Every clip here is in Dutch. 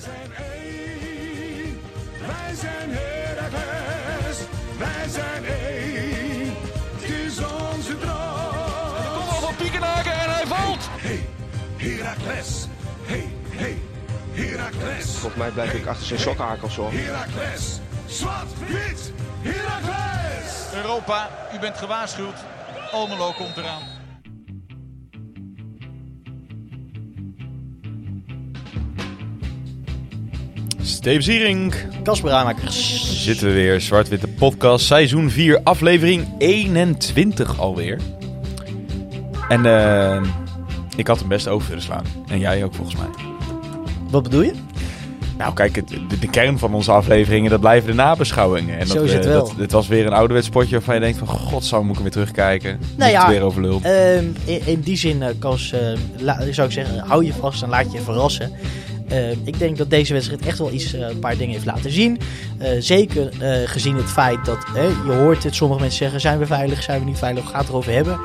zijn één. Wij zijn Heracles. Wij zijn één. Het is onze droom. Kom al van Piekenhaken en hij valt. Hey, Heracles. Hey, hey, Heracles. Volgens mij blijf ik achter zijn sokkenhakels hoor. Heracles. Zwart, wit, Heracles. Europa, u bent gewaarschuwd. Almelo komt eraan. Steve Zierink. Kasper. Zitten we weer, Zwart-Witte Podcast, seizoen 4, aflevering 21 alweer. En eh, ik had hem best over willen slaan. En jij ook volgens mij. Wat bedoel je? Nou kijk, het, de, de kern van onze afleveringen, dat blijven de nabeschouwingen. En Zo dat, is het eh, wel. Dat, dit was weer een ouderwets potje waarvan je denkt van... God, zou moet ik hem weer terugkijken? Nou ja, weer over lul. Ehm, in, in die zin, eh, Kas, eh, la- zou ik zeggen, hou je vast en laat je verrassen. Ehm, ik denk dat deze wedstrijd echt wel iets, eh, een paar dingen heeft laten zien. Eh, zeker eh, gezien het feit dat, eh, je hoort het, sommige mensen zeggen, zijn we veilig, zijn we niet veilig, gaat het erover hebben.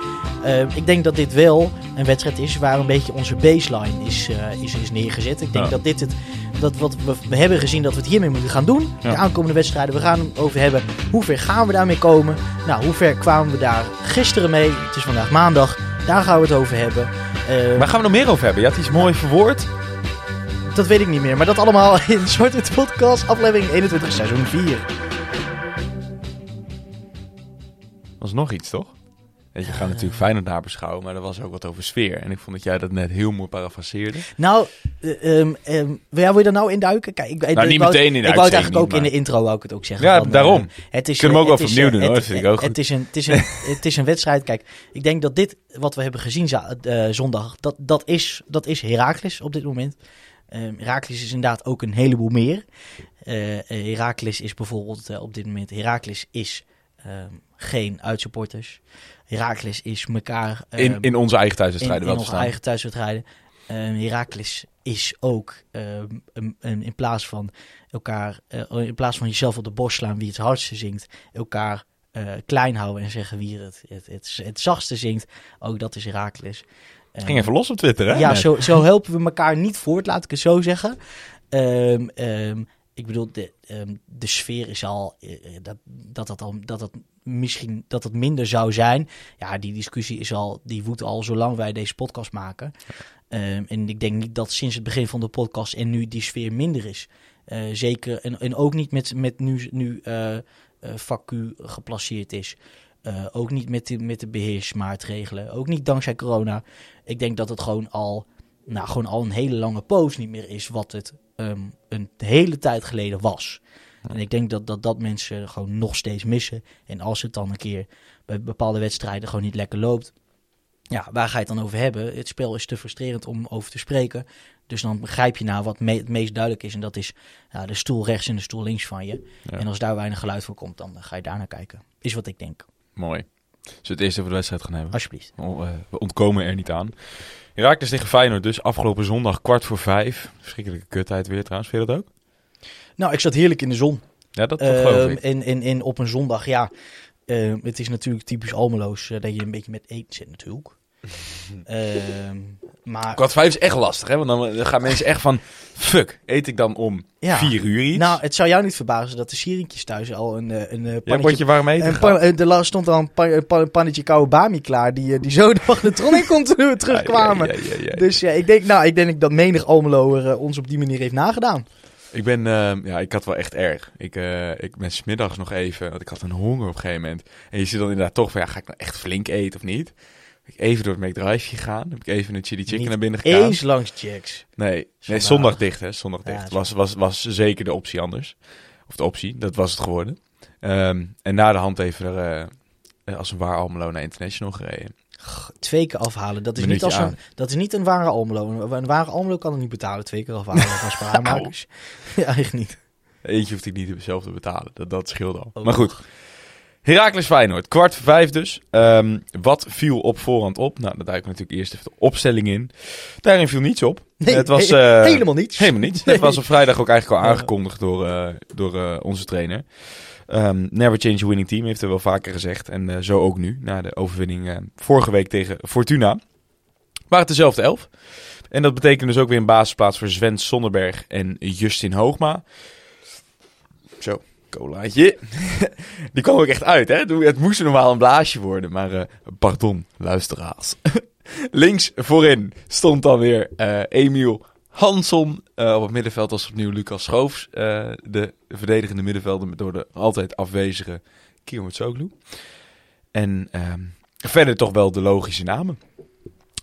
Ik denk dat dit wel een wedstrijd is waar een beetje onze baseline is, eh, is, is neergezet. Ik denk Ja. dat dit het, dat wat we, we hebben gezien dat we het hiermee moeten gaan doen. Ja. De aankomende wedstrijden, we gaan het over hebben. Hoe ver gaan we daarmee komen? Nou, hoe ver kwamen we daar gisteren mee? Het is vandaag maandag. Daar gaan we het over hebben. Eh, Waar gaan we nog meer over hebben? Je had iets mooi verwoord. Dat weet ik niet meer. Maar dat allemaal in Zwarte Podcast, aflevering 21, seizoen 4. was nog iets, toch? Weet je, we gaan natuurlijk Feyenoord nabeschouwen, maar er was ook wat over sfeer. En ik vond dat jij dat net heel mooi parafraseerde. Nou, eh, ja, wil je daar nou induiken? Kijk, ik, Nou, niet wou, meteen in de Ik wou het eigenlijk ook in de intro wou ik het ook zeggen. Ja, van, daarom. eh, het is, Kunnen we eh, ook wel opnieuw doen, eh, hoor. Het, Dat vind ik ook het goed. is, een, het, is een, het is een wedstrijd. Kijk, ik denk dat dit, wat we hebben gezien eh, zondag, dat, dat, is, dat is Heracles op dit moment. Ehm Heracles is inderdaad ook een heleboel meer. Eh eh, Heracles is bijvoorbeeld eh, op dit moment... Heracles is ehm, geen uitsupporters. Heracles is elkaar... In, ehm, in onze eigen in, thuiswedstrijden in wel te onze staan. eigen thuiswedstrijden. Ehm Heracles is ook een- een- in plaats van elkaar, eh, in plaats van jezelf op de borst slaan wie het hardste zingt, elkaar eh, klein houden en zeggen wie het, het, het, het zachtste zingt. Ook dat is Heracles. Ehm, Ging even los op Twitter, hè? ja, zo, zo helpen we elkaar niet voort, laat ik het zo zeggen. Ik bedoel, de, ehm, de sfeer is al, eh, eh, dat, dat, dat, al, dat het misschien dat het minder zou zijn. Ja, die discussie is al, die woedt al zolang wij deze podcast maken. Ehm, en ik denk niet dat sinds het begin van de podcast en nu die sfeer minder is. Eh, zeker, en, en ook niet met, met nu, nu Q geplaceerd is. Ook niet met de, met de beheersmaatregelen. Ook niet dankzij corona. Ik denk dat het gewoon al, nou, gewoon al een hele lange poos niet meer is wat het ehm, een hele tijd geleden was. En ik denk dat, dat dat mensen gewoon nog steeds missen. En als het dan een keer bij bepaalde wedstrijden gewoon niet lekker loopt. Ja, waar ga je het dan over hebben? Het spel is te frustrerend om over te spreken. Dus dan begrijp je nou wat me- het meest duidelijk is. En dat is ja, de stoel rechts en de stoel links van je. Ja. En als daar weinig geluid voor komt, dan ga je daar naar kijken. Is wat ik denk. Mooi. Zullen we het eerst over de wedstrijd gaan hebben? Alsjeblieft. Oh, eh, we ontkomen er niet aan. Herakles tegen Feyenoord dus afgelopen zondag kwart voor vijf. Verschrikkelijke kutheid weer trouwens. Vind je dat ook? Nou, ik zat heerlijk in de zon. Ja, dat, dat geloof Ehm, ik. en, en, en op een zondag, ja. ehm, het is natuurlijk typisch Almeloos eh, dat je een beetje met eten zit natuurlijk. Maar Kwart vijf is echt lastig, hè? Want dan, gaan mensen echt van... Fuck, eet ik dan om Ja. vier uur iets? nou, het zou jou niet verbazen dat de Sierentjes thuis al een, eh, een eh, ja, pannetje... warm eten een pan- eh, er stond al een, pa- een pa- een pannetje koude bami klaar die, die zo de magnetron in kon ter- terugkwamen. Ja, ja, ja, ja, ja. Dus ja, ik denk, nou, ik denk dat menig Almeloer ons op die manier heeft nagedaan. Ik ben, ehm, ja, ik had wel echt erg. Ik, ik ben smiddags nog even, want ik had een honger op een gegeven moment. En je zit dan inderdaad toch van, ja, ga ik nou echt flink eten of niet? Ik even door het McDrive gegaan. Heb ik even een chili chicken Niet naar binnen gegaan. Eens langs Jacks. Nee, nee Zondag. dicht hè, zondag Ja, dicht. was, was, was zeker de optie anders. Of de optie, dat was het geworden. Ehm, en na de hand even er, eh, als een waar Almelo naar International gereden. Twee keer afhalen, dat is, niet Minuutje als een, dat is niet een ware Almelo. Een, een ware Almelo kan het niet betalen, twee keer afhalen van spaarmakers. ja, echt niet. Eentje hoefde ik niet zelf te betalen. Dat, dat scheelde al. Oh. Maar goed. Heracles Feyenoord, kwart voor vijf dus. Ehm, wat viel op voorhand op? Nou, daar duiken we natuurlijk eerst even de opstelling in. Daarin viel niets op. Nee, het was, eh, helemaal niets. Helemaal niets. Nee. Het was op vrijdag ook eigenlijk al aangekondigd door, eh, door eh, onze trainer. Ehm, never change a winning team, heeft hij wel vaker gezegd. En zo ook nu, na de overwinning vorige week tegen Fortuna. Waren het dezelfde elf. En dat betekent dus ook weer een basisplaats voor Sven Sonderberg en Justin Hoogma. Zo, colaatje. Die kwam ook echt uit, hè? Het moest normaal een blaasje worden, maar eh, pardon, luisteraars. Links voorin stond dan weer eh, Emiel Hansson. Eh, op het middenveld was opnieuw Lucas Schoofs, de verdedigende middenvelder door de altijd afwezige Kiermut En ehm, verder toch wel de logische namen.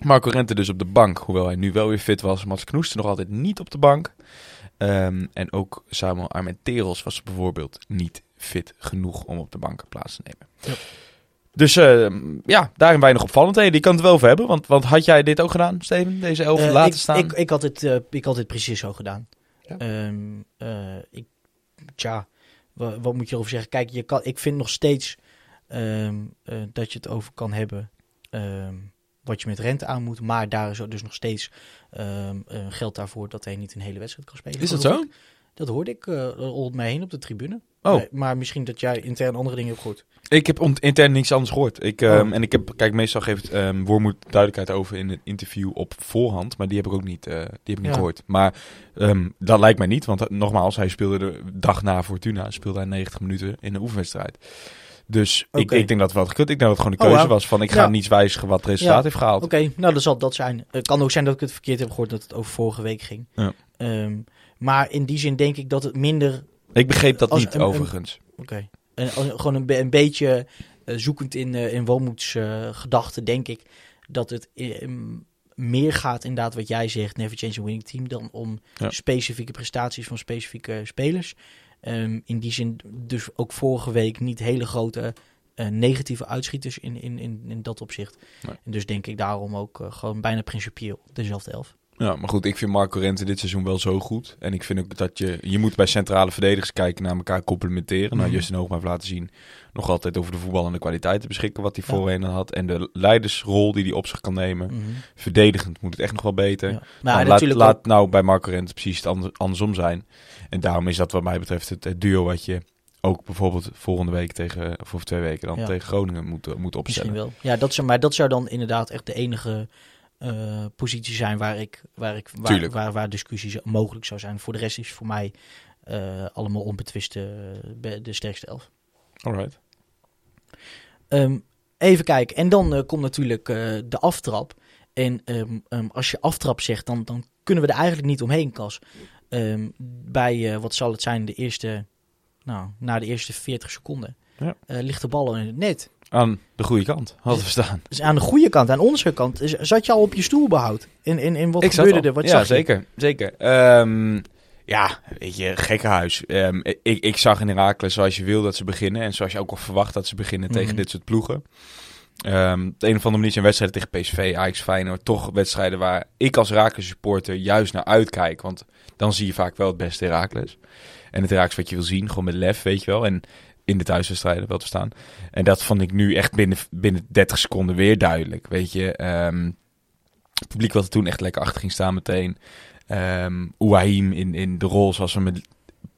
Marco Rente dus op de bank, hoewel hij nu wel weer fit was. Mats Knoester nog altijd niet op de bank. Ehm, en ook Samuel Armenteros was bijvoorbeeld niet fit genoeg om op de bank plaats te nemen. Ja. Dus ehm, ja, daarin weinig opvallendheden. Die kan het wel over hebben. Want, want had jij dit ook gedaan, Steven? Deze elf Eh, laten ik, staan? Ik, ik, had het, eh, ik had precies zo gedaan. Ja. Ehm, eh, ik, tja, wa- wat, moet je erover zeggen? Kijk, je kan, ik vind nog steeds dat je het over kan hebben wat je met rente aan moet. Maar daar is er dus nog steeds ehm eh, geld daarvoor dat hij niet een hele wedstrijd kan spelen. Is dat zo? ik. Dat hoorde ik uh, om mij heen op de tribune. Oh. Maar, maar misschien dat jij intern andere dingen hebt gehoord. Ik heb intern niks anders gehoord. Ik, ehm, Oh. En ik heb, kijk, meestal geeft ehm Wormoed duidelijkheid over in een interview op voorhand. Maar die heb ik ook niet, eh, die heb ik niet Ja. gehoord. Maar ehm, dat lijkt mij niet. Want eh, nogmaals, hij speelde de dag na Fortuna. Speelde hij 90 minuten in een oefenwedstrijd. Dus ik, ik denk dat het wel gekund. Ik denk dat het gewoon een Oh, keuze was van ik ga Ja. niets wijzigen wat het resultaat Ja. heeft gehaald. Oké, nou dan zal dat zijn. Het kan ook zijn dat ik het verkeerd heb gehoord dat het over vorige week ging. Ja. Ehm, maar in die zin denk ik dat het minder Ik begreep dat niet een- overigens. Oké. Gewoon een, een beetje eh, zoekend in, eh in Walmoeds eh, gedachten, denk ik dat het eh, m- meer gaat inderdaad wat jij zegt, never change a winning team, dan om specifieke prestaties van specifieke spelers. Ehm, in die zin dus ook vorige week niet hele grote eh, negatieve uitschieters in, in, in, in dat opzicht. Nee. En dus denk ik daarom ook eh, gewoon bijna principieel dezelfde elf. Ja, maar goed, ik vind Marco Rente dit seizoen wel zo goed. En ik vind ook dat je... Je moet bij centrale verdedigers kijken naar elkaar complementeren. Nou, Mhm. Justin Hoogma heeft laten zien... nog altijd over de voetballende kwaliteiten beschikken... wat hij Ja. voorheen had. En de leidersrol die hij op zich kan nemen. Mhm. Verdedigend moet het echt nog wel beter. Ja. Maar Nou, laat, ook- laat nou bij Marco Rente precies het ander- andersom zijn. En daarom is dat wat mij betreft het, het duo wat je... ook bijvoorbeeld volgende week tegen... of over twee weken dan Ja. tegen Groningen moet, moet Misschien opstellen. wel. Ja, dat zou, maar dat zou dan inderdaad echt de enige eh, positie zijn waar, ik, waar, ik, waar, waar, waar discussie zo- mogelijk zou zijn. Voor de rest is voor mij eh, allemaal onbetwiste eh, be- de sterkste elf. Alright. Ehm, even kijken. En dan eh, komt natuurlijk eh, de aftrap. En ehm, ehm, als je aftrap zegt, dan, dan kunnen we er eigenlijk niet omheen, Kas. Ehm, bij, eh, wat zal het zijn, de eerste, nou, na de eerste 40 seconden, Ja. eh, ligt de bal al in het net. Aan de goede kant, hadden we staan. Dus aan de goede kant, aan onze kant, is- zat je al op je stoel behoud? In, in, in wat Ik gebeurde er? Wat ja, zag je? zeker. zeker. Ehm, ja, weet je, gekkenhuis. Ehm, ik, ik zag in Herakles zoals je wil dat ze beginnen. En zoals je ook al verwacht dat ze beginnen Mhm. tegen dit soort ploegen. Ehm op de een of andere manier zijn wedstrijden tegen PSV, Ajax, Feyenoord. Toch wedstrijden waar ik als Herakles supporter juist naar uitkijk. Want dan zie je vaak wel het beste Herakles. En het Herakles wat je wil zien, gewoon met lef, weet je wel. En in de thuiswedstrijden wel te staan. En dat vond ik nu echt binnen, binnen 30 seconden weer duidelijk. Weet je, Ehm, het publiek wat er toen echt lekker achter ging staan meteen. Ouahim in, in de rol zoals we hem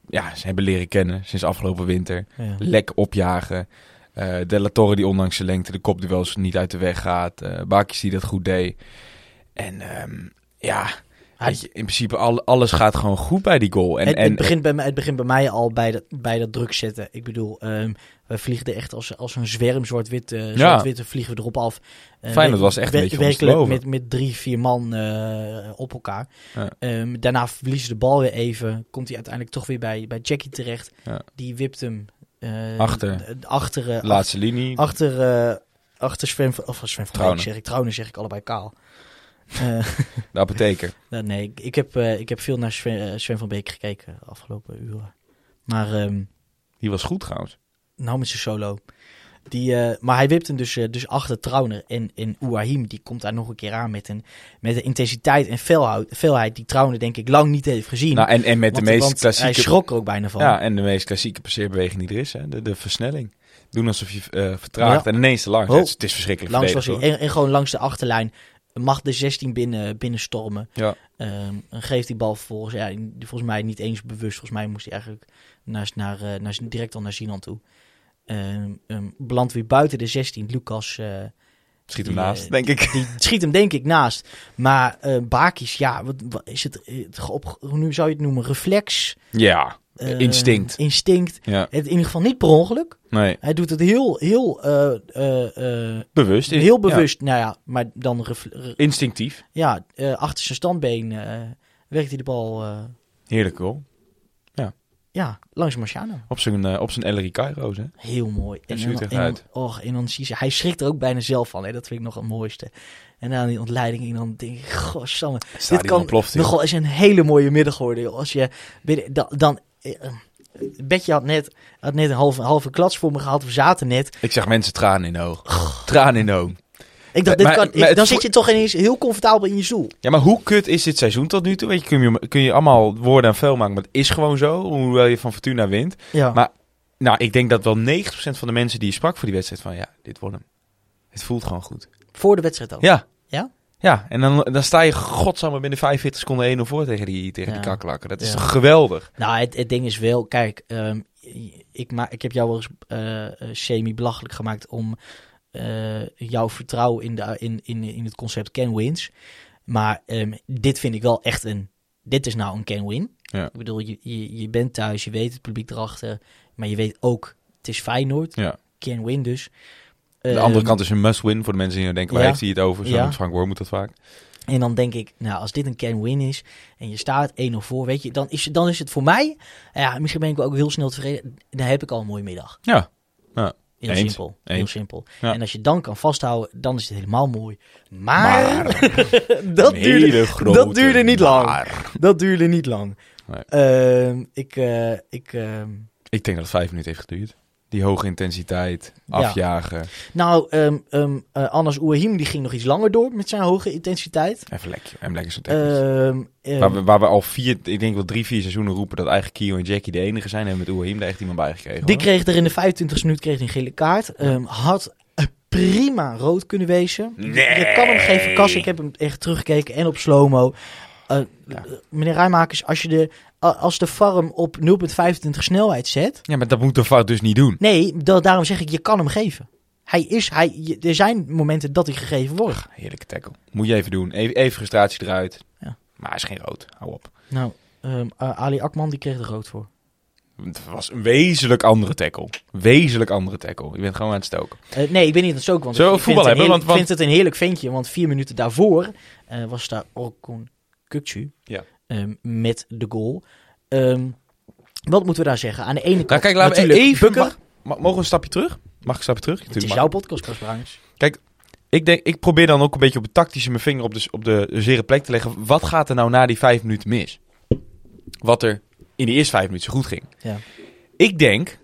ja, ze hebben leren kennen sinds afgelopen winter. Ja. Lek opjagen. Eh de La Torre die ondanks zijn lengte de kopduels niet uit de weg gaat. eh Bakjes die dat goed deed. En ehm, ja, Hij- weet je, in principe al, alles gaat gewoon goed bij die goal. En, het, en, het, begint bij mij, het begint bij mij al bij dat, bij dat druk zetten. Ik bedoel, ehm wij vliegen er echt als, als een zwerm zwart-wit eh, zwart-wit vliegen we erop af. Eh, Feyenoord wer- was echt een beetje Werkelijk met, met drie, vier man op elkaar. Ja. Ehm, daarna verliezen de bal weer even. Komt hij uiteindelijk toch weer bij, bij Jackie terecht. Ja. Die wipt hem Achter. d- achter, eh, laatste linie. achter, eh, achter Sven, of Sven van Trouwner. Beek zeg ik. Trouwner zeg ik allebei kaal. Eh, De apotheker. nee, ik, heb, eh, ik heb veel naar Sven, eh, Sven van Beek gekeken de afgelopen uren. Maar ehm, Die was goed trouwens. nou met zijn solo. Die, eh, maar hij wipt hem dus, eh, dus achter Trauner. En, en Ouahim die komt daar nog een keer aan met een, met een intensiteit en felhoud, felheid die Trauner denk ik lang niet heeft gezien. Nou, en, en met Want- de meest want klassieke... Hij schrok er ook bijna van. Ja, en de meest klassieke passeerbeweging die er is. Hè? De, de versnelling. Doen alsof je eh, vertraagt Ja. en ineens te lang. Oh. Het, is, het is verschrikkelijk Langs was hij, en, en gewoon langs de achterlijn mag de 16 binnen, binnenstormen. Ja. Ehm, en geeft die bal vervolgens, ja, volgens mij niet eens bewust. Volgens mij moest hij eigenlijk naar, naar, naar, direct al naar Sinan toe. Ehm ehm, belandt weer buiten de 16. Lucas, eh, Schiet hem Die, naast, eh, denk ik. Die schiet hem denk ik naast. Maar eh Bakis, ja, wat, wat is het, het op, hoe zou je het noemen? Reflex? Ja, Instinct. Instinct. ja. Het, in ieder geval niet per ongeluk. Nee, Hij doet het heel, heel, bewust. heel Ja, bewust. Nou ja, maar dan instinctief. ja, achter zijn standbeen werkt hij de bal Heerlijk goal. Ja, langs Marciano. Op zijn, eh, op zijn Ellery Kairo's, hè? Heel mooi. En dan, uit. och, zie je, hij schrikt er ook bijna zelf van. Hè? Dat vind ik nog het mooiste. En dan die ontleiding. En dan denk ik, goh, Samme. Dit kan ontploft, joh. nogal eens een hele mooie middag worden. Joh. Als je binnen, dan, dan Betje had net, had net een halve, halve klats voor me gehad. We zaten net. Ik zag mensen tranen in de ogen. Tranen in de ogen. Ik dacht, dit Maar- kan, maar ik- dan zit je toch ineens heel comfortabel in je stoel. Ja, maar hoe kut is dit seizoen tot nu toe? Weet je, kun je, kun je allemaal woorden aan vuil maken, maar het is gewoon zo, hoewel je van Fortuna wint. Ja. Maar- Nou, ik denk dat wel 90% van de mensen die je sprak voor die wedstrijd van, ja, dit wordt hem. Het voelt gewoon goed. voor de wedstrijd ook. Ja. Ja? Ja, en dan, dan sta je godsamme binnen 45 seconden 1-0 voor tegen die, tegen die. Dat is Ja. geweldig? Nou, het, het ding is wel, kijk, ehm, ik, ma ik heb jou wel eens eh, eh, semi-belachelijk gemaakt om jouw vertrouwen in, de, in, in, in het concept can wins. Maar ehm, dit vind ik wel echt een, dit is nou een can win. Ja. Ik bedoel, je, je, je bent thuis, je weet het publiek erachter, maar je weet ook, het is Feyenoord, Ja. can win dus. De Ehm, andere kant is een must-win voor de mensen die nou denken, waar ja. heeft hij het over? Zo Ja. Frank moet dat vaak. En dan denk ik, nou, als dit een can-win is en je staat 1-0 voor, weet je, dan is, dan is het voor mij, ja, misschien ben ik ook heel snel tevreden, dan heb ik al een mooie middag. Ja. Heel Eens. simpel. Heel Eens. simpel. Ja. En als je dan kan vasthouden, dan is het helemaal mooi. Maar, dat, duurde, dat duurde niet lang. dat duurde niet lang. Nee. Ehm, ik, eh, ik, ehm, Ik denk dat het vijf minuten heeft geduurd. Die hoge intensiteit, Ja. afjagen. nou, ehm ehm eh, Anas Ouahim die ging nog iets langer door met zijn hoge intensiteit. Even lekker. En lekker technisch. Ehm, waar, we, waar we al vier, ik denk wel drie, vier seizoenen roepen dat eigenlijk Kio en Jackie de enige zijn. En met Oehim daar echt iemand bij gekregen. Die hoor. kreeg er in de 25 minuut kreeg hij een gele kaart. Had prima rood kunnen wezen. Nee. Je kan hem geven kassen. Ik heb hem echt teruggekeken en op slow-mo. Eh, Ja. Meneer Rijmakers, als, je de, als de farm op 0.25 snelheid zet... Ja, maar dat moet de VAR dus niet doen. Nee, da- daarom zeg ik, je kan hem geven. Hij is, hij, er zijn momenten dat hij gegeven wordt. Heerlijke tackle. Moet je even doen. Even, even frustratie eruit. Ja. Maar hij is geen rood. Hou op. Nou, ehm, eh, Ali Akman die kreeg er rood voor. Het was een wezenlijk andere tackle. Wezenlijk andere tackle. Je bent gewoon aan het stoken. Eh, nee, ik ben niet aan het zoeken. Want we ik vind voetbal het een hebben? heerlijk- Want- Ik vind het een heerlijk ventje. Want vier minuten daarvoor eh, was daar Orkun Kukcu Ja. Ehm, met de goal. Ehm, wat moeten we daar zeggen? Aan de ene kant Nou, kijk, laten we natuurlijk even... Bukker. Ma- Mogen we een stapje terug? Mag ik een stapje terug? Het is jouw mag. podcast, Casper Bruins. Ik, denk, ik probeer dan ook een beetje op het tactische mijn vinger op de, op de zere plek te leggen. Wat gaat er nou na die vijf minuten mis? Wat er in de eerste vijf minuten zo goed ging. Ja. Ik denk,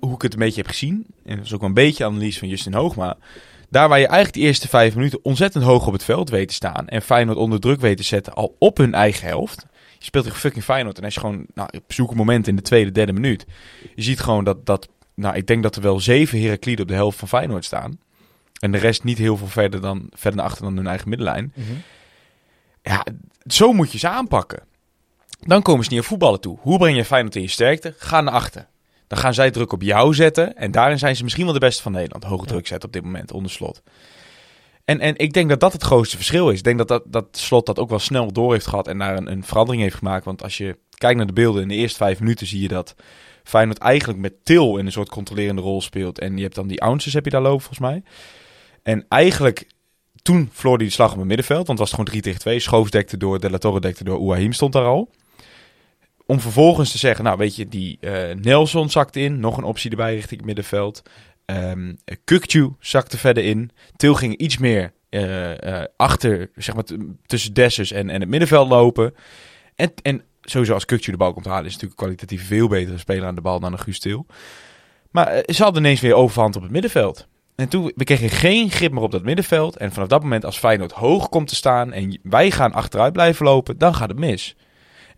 hoe ik het een beetje heb gezien, en dat is ook wel een beetje analyse van Justin Hoogma. Daar waar je eigenlijk de eerste vijf minuten ontzettend hoog op het veld weet te staan. En Feyenoord onder druk weet te zetten al op hun eigen helft. Je speelt tegen fucking Feyenoord en als je gewoon nou, op zoek een moment in de tweede, derde minuut. Je ziet gewoon dat, dat nou, ik denk dat er wel zeven Herakliden op de helft van Feyenoord staan. En de rest niet heel veel verder, dan, verder naar achter dan hun eigen middenlijn. Ja, zo moet je ze aanpakken. Dan komen ze niet aan voetballen toe. Hoe breng je Feyenoord in je sterkte? Ga naar achter. Dan gaan zij druk op jou zetten. En daarin zijn ze misschien wel de beste van Nederland. Hoge druk zetten op dit moment, onder slot. En, en ik denk dat dat het grootste verschil is. Ik denk dat, dat, dat slot dat ook wel snel door heeft gehad en daar een, een verandering heeft gemaakt. Want als je kijkt naar de beelden in de eerste vijf minuten, zie je dat Feyenoord eigenlijk met Til in een soort controlerende rol speelt. En je hebt dan die ounces heb je daar lopen, volgens mij. En eigenlijk toen verloor hij de slag op het middenveld. Want het was gewoon 3 tegen 2. Schoofs dekte door, De La Torre dekte door, Ouahim stond daar al. Om vervolgens te zeggen, nou weet je, die eh, Nelson zakt in. Nog een optie erbij richting het middenveld. Ehm Kukcu zakte verder in. Til ging iets meer eh, eh, achter, zeg maar, tussen Dessus en, en het middenveld lopen. En, en sowieso als Kukcu de bal komt halen, is natuurlijk kwalitatief veel betere speler aan de bal dan een Guus Til. Maar ze hadden ineens weer overhand op het middenveld. En toen we kregen geen grip meer op dat middenveld. En vanaf dat moment, als Feyenoord hoog komt te staan en wij gaan achteruit blijven lopen, dan gaat het mis.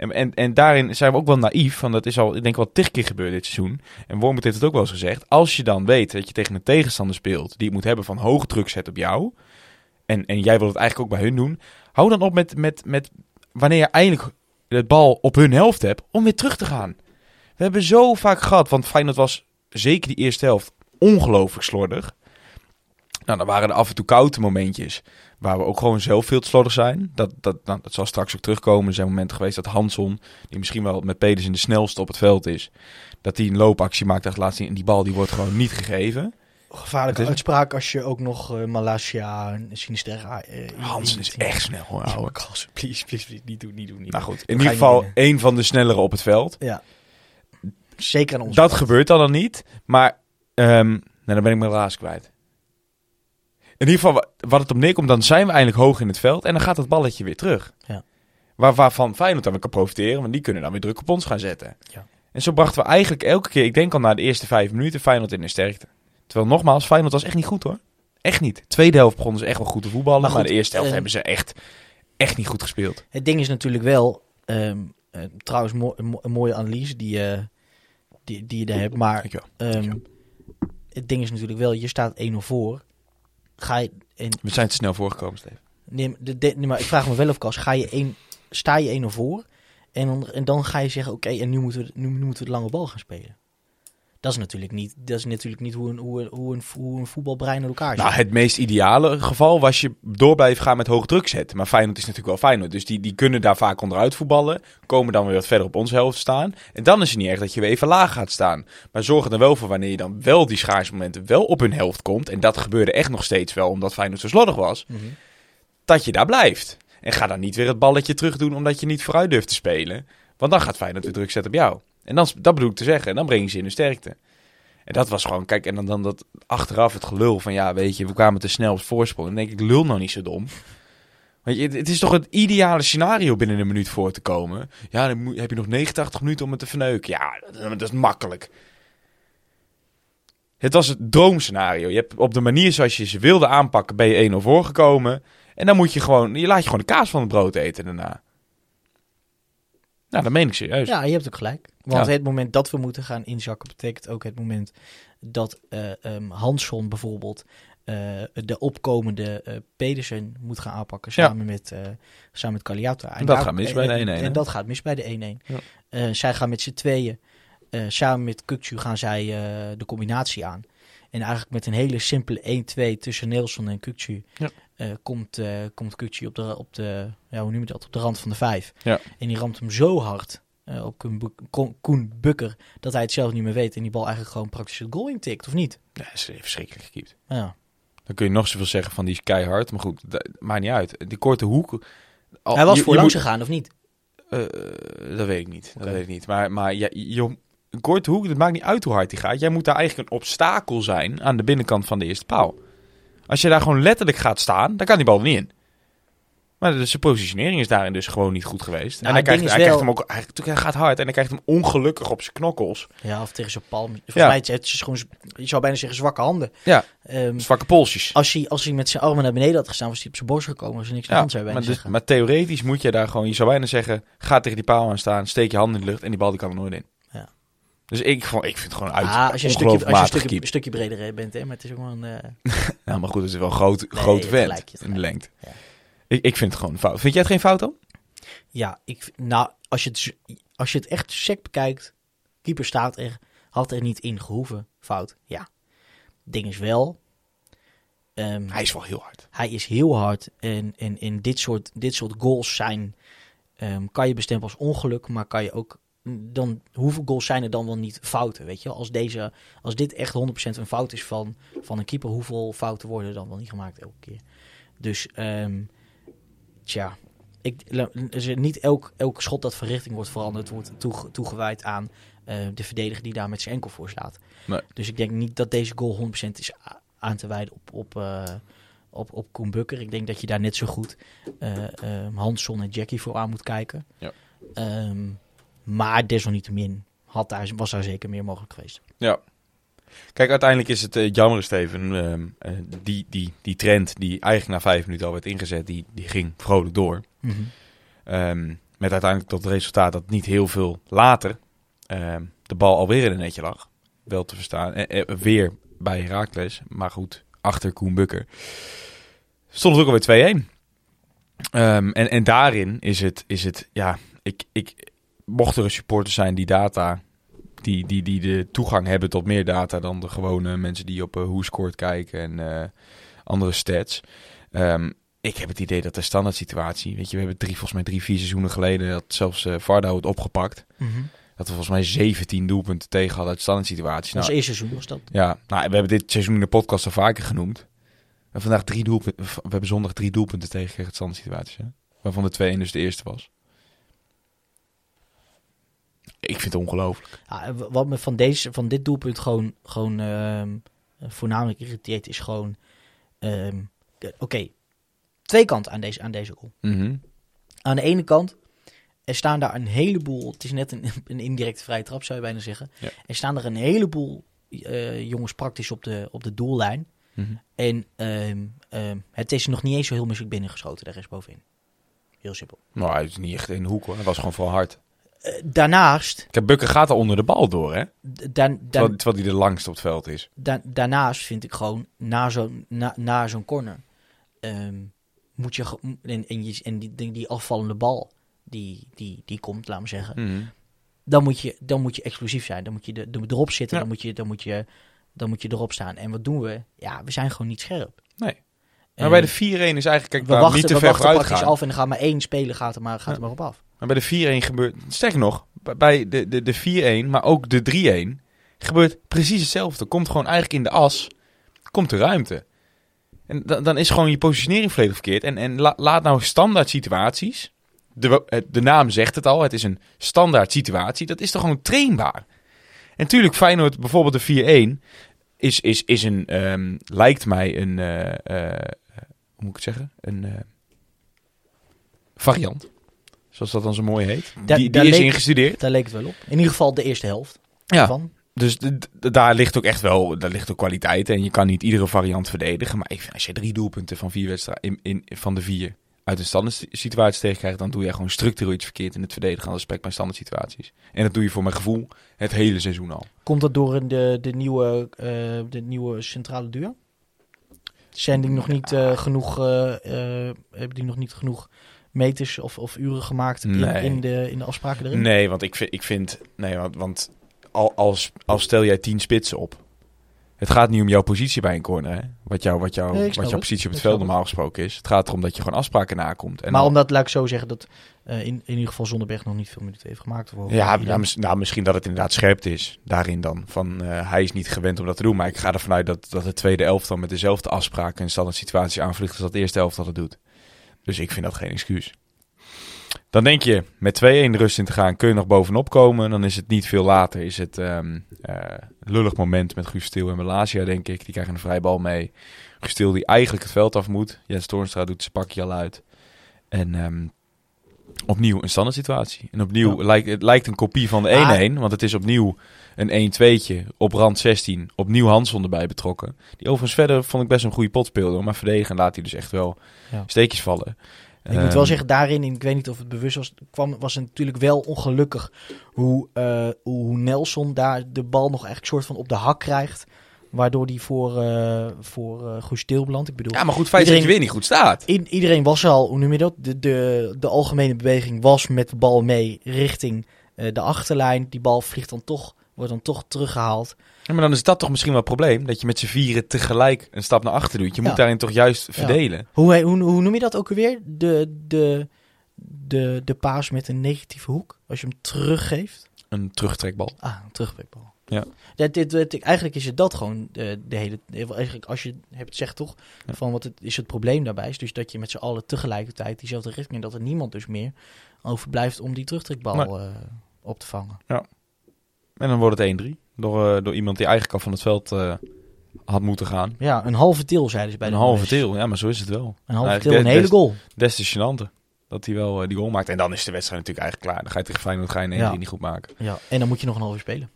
En, en, en daarin zijn we ook wel naïef, want dat is al, ik denk wel tig keer gebeurd dit seizoen. En Wormoed heeft het ook wel eens gezegd. Als je dan weet dat je tegen een tegenstander speelt die het moet hebben van hoge druk zet op jou. En, en jij wil het eigenlijk ook bij hun doen. Hou dan op met, met, met wanneer je eindelijk het bal op hun helft hebt, om weer terug te gaan. We hebben zo vaak gehad, want Feyenoord was zeker die eerste helft ongelooflijk slordig. Nou, dan waren er af en toe koude momentjes. Waar we ook gewoon zelf veel te slordig zijn. Dat, dat, nou, dat zal straks ook terugkomen. Er zijn momenten geweest dat Hanson, die misschien wel met Pedersen de snelste op het veld is. Dat hij een loopactie maakt echt laatst zien. En die bal die wordt gewoon niet gegeven. Gevaarlijke uitspraak als je ook nog eh Malasia en Sinisterra... eh, in- Hansen is echt snel hoor, ouwe. please, please, please, niet doen, niet doen, niet Nou goed, in ieder geval één van de snellere op het veld. Ja. Zeker aan ons. Dat gebeurt dan, dan niet. Maar ehm nou, dan ben ik mijn laatst kwijt. In ieder geval, wa- wat het op neerkomt, dan zijn we eindelijk hoog in het veld. En dan gaat het balletje weer terug. Ja. Waar, waarvan Feyenoord dan weer kan profiteren. Want die kunnen dan weer druk op ons gaan zetten. Ja. En zo brachten we eigenlijk elke keer, ik denk al na de eerste vijf minuten, Feyenoord in de sterkte. Terwijl nogmaals, Feyenoord was echt niet goed hoor. Echt niet. Tweede helft begonnen ze echt wel goed te voetballen. Maar de eerste helft eh, hebben ze echt, echt niet goed gespeeld. Het ding is natuurlijk wel... ehm, eh, trouwens, mo- een mo- een mooie analyse die, eh, die, die je daar hebt. Maar ehm, het ding is natuurlijk wel, je staat 1-0 voor. Ga je... En, We zijn te snel voorgekomen, Steve. nee, de, de- nee, maar ik vraag me wel of Kas, ga je één, sta je 1-0 voor? En dan, en dan ga je zeggen, oké, en nu moeten, we, nu, nu moeten we de lange bal gaan spelen. Dat is natuurlijk niet, dat is natuurlijk niet hoe, een, hoe, een, hoe, een, hoe een voetbalbrein in elkaar zit. Nou, het meest ideale geval was je door blijven gaan met hoog druk zetten. Maar Feyenoord is natuurlijk wel Feyenoord. Dus die, die kunnen daar vaak onderuit voetballen. Komen dan weer wat verder op onze helft staan. En dan is het niet echt dat je weer even laag gaat staan. Maar zorg er dan wel voor wanneer je dan wel die schaarsmomenten wel op hun helft komt. En dat gebeurde echt nog steeds wel omdat Feyenoord zo slordig was. Mhm. Dat je daar blijft. En ga dan niet weer het balletje terug doen omdat je niet vooruit durft te spelen. Want dan gaat Feyenoord weer druk zetten op jou. En dan, dat bedoel ik te zeggen. En dan breng je ze in de sterkte. En dat was gewoon, kijk, en dan, dan dat achteraf het gelul van, ja, weet je, we kwamen te snel op voorsprong. Dan denk ik, lul nou niet zo dom. Want je, het is toch het ideale scenario binnen een minuut voor te komen. Ja, dan heb je nog 89 minuten om het te verneuken. Ja, dat, dat is makkelijk. Het was het droomscenario. Je hebt op de manier zoals je ze wilde aanpakken, ben je 1-0 voorgekomen. En dan moet je gewoon, je laat je gewoon de kaas van het brood eten daarna. Nou, dat meen ik serieus. Ja, je hebt ook gelijk. Want Ja. het moment dat we moeten gaan inzakken betekent ook het moment dat eh ehm Hansson bijvoorbeeld eh, de opkomende eh, Pedersen moet gaan aanpakken Ja. samen met, eh samen met Caliata. En dat gaat mis bij de 1-1, En, dat gaat mis bij de 1-1. Ja. Eh, zij gaan met z'n tweeën, samen met Kukcu gaan zij de combinatie aan. En eigenlijk met een hele simpele 1-2 tussen Nelson en Kukcu Ja. eh, komt, eh komt Kukcu op de, op de, ja, hoe noem je dat, op de rand van de vijf. Ja. En die ramt hem zo hard eh, op Koen, Koen- Bukker dat hij het zelf niet meer weet. En die bal eigenlijk gewoon praktisch het goal intikt, of niet? Ja, dat is verschrikkelijk gekiept. Ja. Dan kun je nog zoveel zeggen van die is keihard. Maar goed, dat maakt niet uit. Die korte hoek... al- hij was je- voor je langs moet- gegaan, of niet? Dat weet ik niet. Dat weet ik niet. Maar, maar ja, je, een korte hoek, het maakt niet uit hoe hard die gaat. Jij moet daar eigenlijk een obstakel zijn aan de binnenkant van de eerste paal. Als je daar gewoon letterlijk gaat staan, dan kan die bal er niet in. Maar zijn positionering is daarin dus gewoon niet goed geweest. Nou, en hij, krijgt, hij krijgt hem ook, hij, hij gaat hard en hij krijgt hem ongelukkig op zijn knokkels. Ja, of tegen zijn palm. Volgens mij heeft hij gewoon, je zou bijna zeggen, zwakke handen. Ja. Ehm, Zwakke polsjes. als, hij, als hij met zijn armen naar beneden had gestaan, was hij op zijn borst gekomen. Was er niks aan Ja, hand, zou je maar, dus- maar theoretisch moet je daar gewoon, je zou bijna zeggen, ga tegen die paal aan staan, steek je hand in de lucht en die bal die kan er nooit in. Dus ik, ik vind het gewoon uit. Ah, als je een stukje, als je een stukje, gekiept. een stukje breder bent, hè, maar het is ook wel een... eh, Ja, maar goed, het is wel een groot, Nee, gelijk, je hebt in de lengte. Ja. Ik, ik vind het gewoon fout. Vind jij het geen fout dan? Ja, ik, nou, als je, het, als je het echt sec bekijkt, keeper staat er, had er niet in gehoeven. Fout, ja. Ding is wel, ehm, Hij is wel heel hard. hij is heel hard en, en, en dit, soort, dit soort goals zijn, ehm, kan je bestempelen als ongeluk, maar kan je ook, dan, hoeveel goals zijn er dan wel niet fouten, weet je? Als, deze, als dit echt 100% een fout is van, van een keeper, hoeveel fouten worden er dan wel niet gemaakt elke keer? Dus, ehm tja, ik, er niet elk, elk schot dat van richting wordt veranderd, wordt toege- toegewijd aan eh, de verdediger die daar met zijn enkel voor slaat. Nee. Dus ik denk niet dat deze goal 100% is aan te wijden op, op, eh, op, op Koen Bukker. Ik denk dat je daar net zo goed eh ehm, Hansson en Jackie voor aan moet kijken. Ja. Ehm, maar desalniettemin had daar, was daar zeker meer mogelijk geweest. Ja. Kijk, uiteindelijk is het eh, jammer, Steven. ehm, eh, die, die, die trend die eigenlijk na vijf minuten al werd ingezet, die, die ging vrolijk door. Ehm, met uiteindelijk tot het resultaat dat niet heel veel later ehm, de bal alweer in een netje lag. Wel te verstaan. Eh, eh, weer bij Herakles. Maar goed, achter Koen Bukker. Stond het ook alweer 2-1. Ehm, en, en daarin is het, is het ja, ik, ik, mocht er een supporter zijn die data, die, die, die de toegang hebben tot meer data dan de gewone mensen die op uh, Hoe Scoort kijken en eh, andere stats. Ehm, ik heb het idee dat de standaard situatie, weet je, we hebben drie, volgens mij drie, vier seizoenen geleden, dat zelfs eh Vardo het opgepakt. Mhm. Dat we volgens mij 17 doelpunten tegen hadden uit standaard situaties. Nou, eerste seizoen, was dat. ja, nou, we hebben dit seizoen in de podcast al vaker genoemd. We hebben vandaag drie doelpunten, we hebben zondag drie doelpunten tegen uit standaard situaties. Hè? Waarvan de 2-1 dus de eerste was. Ik vind het ongelooflijk. Ja, wat me van, deze, van dit doelpunt gewoon, gewoon ehm, voornamelijk irriteert, is gewoon... ehm, Oké, twee kanten aan deze, aan deze goal. Mhm. Aan de ene kant, er staan daar een heleboel... Het is net een, een indirecte vrije trap, zou je bijna zeggen. Ja. Er staan er een heleboel eh, jongens praktisch op de, op de doellijn. Mhm. En ehm, het is nog niet eens zo heel makkelijk binnengeschoten, daar is bovenin. Heel simpel. Nou, hij is niet echt in de hoek hoor. Hij was gewoon vooral hard. Eh, daarnaast, Kijk, Bukker gaat er onder de bal door, hè? dan, dan, Terwijl, hij de langste op het veld is. da- daarnaast vind ik gewoon, na zo'n na, na zo'n corner, ehm, moet je, en, en, je, en die, die, die afvallende bal, die, die, die komt, laat me zeggen, Mhm. dan moet je, dan moet je explosief zijn. Dan moet je de, de- erop zitten, Ja. dan, moet je, dan, moet je, dan moet je erop staan. En wat doen we? Ja, we zijn gewoon niet scherp. Nee. En Maar bij de 4-1 is eigenlijk, kijk, we wachten, niet te we ver wachten vooruit gaan. af en er gaat maar één speler gaat er maar, gaat er Ja. maar op af. Maar bij de 4-1 gebeurt, sterker nog, bij- de, de, de 4-1, maar ook de 3-1, gebeurt precies hetzelfde. Komt gewoon eigenlijk in de as, komt de ruimte. En dan, dan is gewoon je positionering volledig verkeerd. En, en la- laat nou standaard situaties, de, eh, de naam zegt het al, het is een standaard situatie, dat is toch gewoon trainbaar. En natuurlijk, Feyenoord, bijvoorbeeld de 4-1, is, is, is een, ehm, lijkt mij een, eh, eh, hoe moet ik het zeggen, een eh, variant. Zoals dat dan zo mooi heet. Da- die is leek- ingestudeerd. Daar leek het wel op. In ieder geval de eerste helft Ja, van. dus daar ligt ook echt wel daar ligt ook kwaliteit. En je kan niet iedere variant verdedigen. Maar als je drie doelpunten van, vier wedstrijden, in, in, van de vier uit een standaard situatie tegenkrijgt... dan doe je gewoon structureel iets verkeerd in het verdedigen aan respect bij standaard situaties. En dat doe je voor mijn gevoel het hele seizoen al. Komt dat door de, de, nieuwe, eh, de nieuwe centrale duur? Zijn die nog niet eh, genoeg, eh, eh, hebben die nog niet genoeg meters of, of uren gemaakt in, Nee. in, de, in de afspraken erin? Nee, want ik vind, ik vind nee, want, want al, als, als stel jij tien spitsen op. Het gaat niet om jouw positie bij een corner, hè? Wat, jou, wat, jou, Nee, wat jouw het. positie op het veld normaal gesproken is. Het gaat erom dat je gewoon afspraken nakomt. En maar dan- omdat, laat ik zo zeggen, dat eh, in, in ieder geval Zonderberg nog niet veel minuten heeft gemaakt. Ja, nou, nou, misschien dat het inderdaad scherpt is. Daarin dan. Van, eh, hij is niet gewend om dat te doen. Maar ik ga ervan uit dat, dat het tweede elftal met dezelfde afspraken en standaard situaties aanvliegt als dat het eerste elftal het doet. Dus ik vind dat geen excuus. Dan denk je, met 2-1 de rust in te gaan, kun je nog bovenop komen. Dan is het niet veel later. Is het eh, lullig moment met Guus en Malasia, denk ik. Die krijgen een vrij bal mee. Guus die eigenlijk het veld af moet. Jens Toornstra doet zijn pakje al uit. En ehm, opnieuw een standaard situatie. En opnieuw Ja. lijkt het lijkt een kopie van de 1-1. Want het is opnieuw een 1-2'tje op rand 16. Opnieuw Hanson erbij betrokken. Die overigens verder vond ik best een goede pot speelde. Maar verdedigen laat hij dus echt wel Ja. steekjes vallen. Ik moet Ehm, wel zeggen, daarin, ik weet niet of het bewust was, kwam, was het natuurlijk wel ongelukkig hoe, eh, hoe Nelson daar de bal nog eigenlijk soort van op de hak krijgt. Waardoor die voor, eh voor Stil belandt. Ik bedoel, Ja, maar goed, feit is dat je Iedereen- weer niet goed staat. I- iedereen was al, hoe noem je dat? De, de, de algemene beweging was met de bal mee richting eh, de achterlijn. Die bal vliegt dan toch, wordt dan toch teruggehaald. Ja, maar dan is dat toch misschien wel het probleem. Dat je met z'n vieren tegelijk een stap naar achter doet. Je moet Ja. daarin toch juist verdelen. Hoe, hoe, hoe noem je dat ook alweer? De, de, de, de paas met een negatieve hoek. Als je hem teruggeeft. Een terugtrekbal. Ah, een terugbekbal. Ja. Dat, dit, dit- eigenlijk is het dat gewoon de, de hele... Eigenlijk als je hebt zegt toch, Ja. van wat het, is het probleem daarbij is dus dat je met z'n allen tegelijkertijd diezelfde richting... dat er niemand dus meer overblijft om die terugtrekbal Nee. eh, op te vangen. En dan wordt het 1-3. Door, eh, door iemand die eigenlijk al van het veld eh, had moeten gaan. Ja, een halve til zeiden ze bij een de halve NOS. deel. Ja, maar zo is het wel. Een halve til, een hele goal. Des te. Dat hij wel eh, die goal maakt. En dan is de wedstrijd natuurlijk eigenlijk klaar. Dan ga je tegen Feyenoord ga je een 1-3 Ja. niet goed maken. Ja, en dan moet je nog een half uur spelen.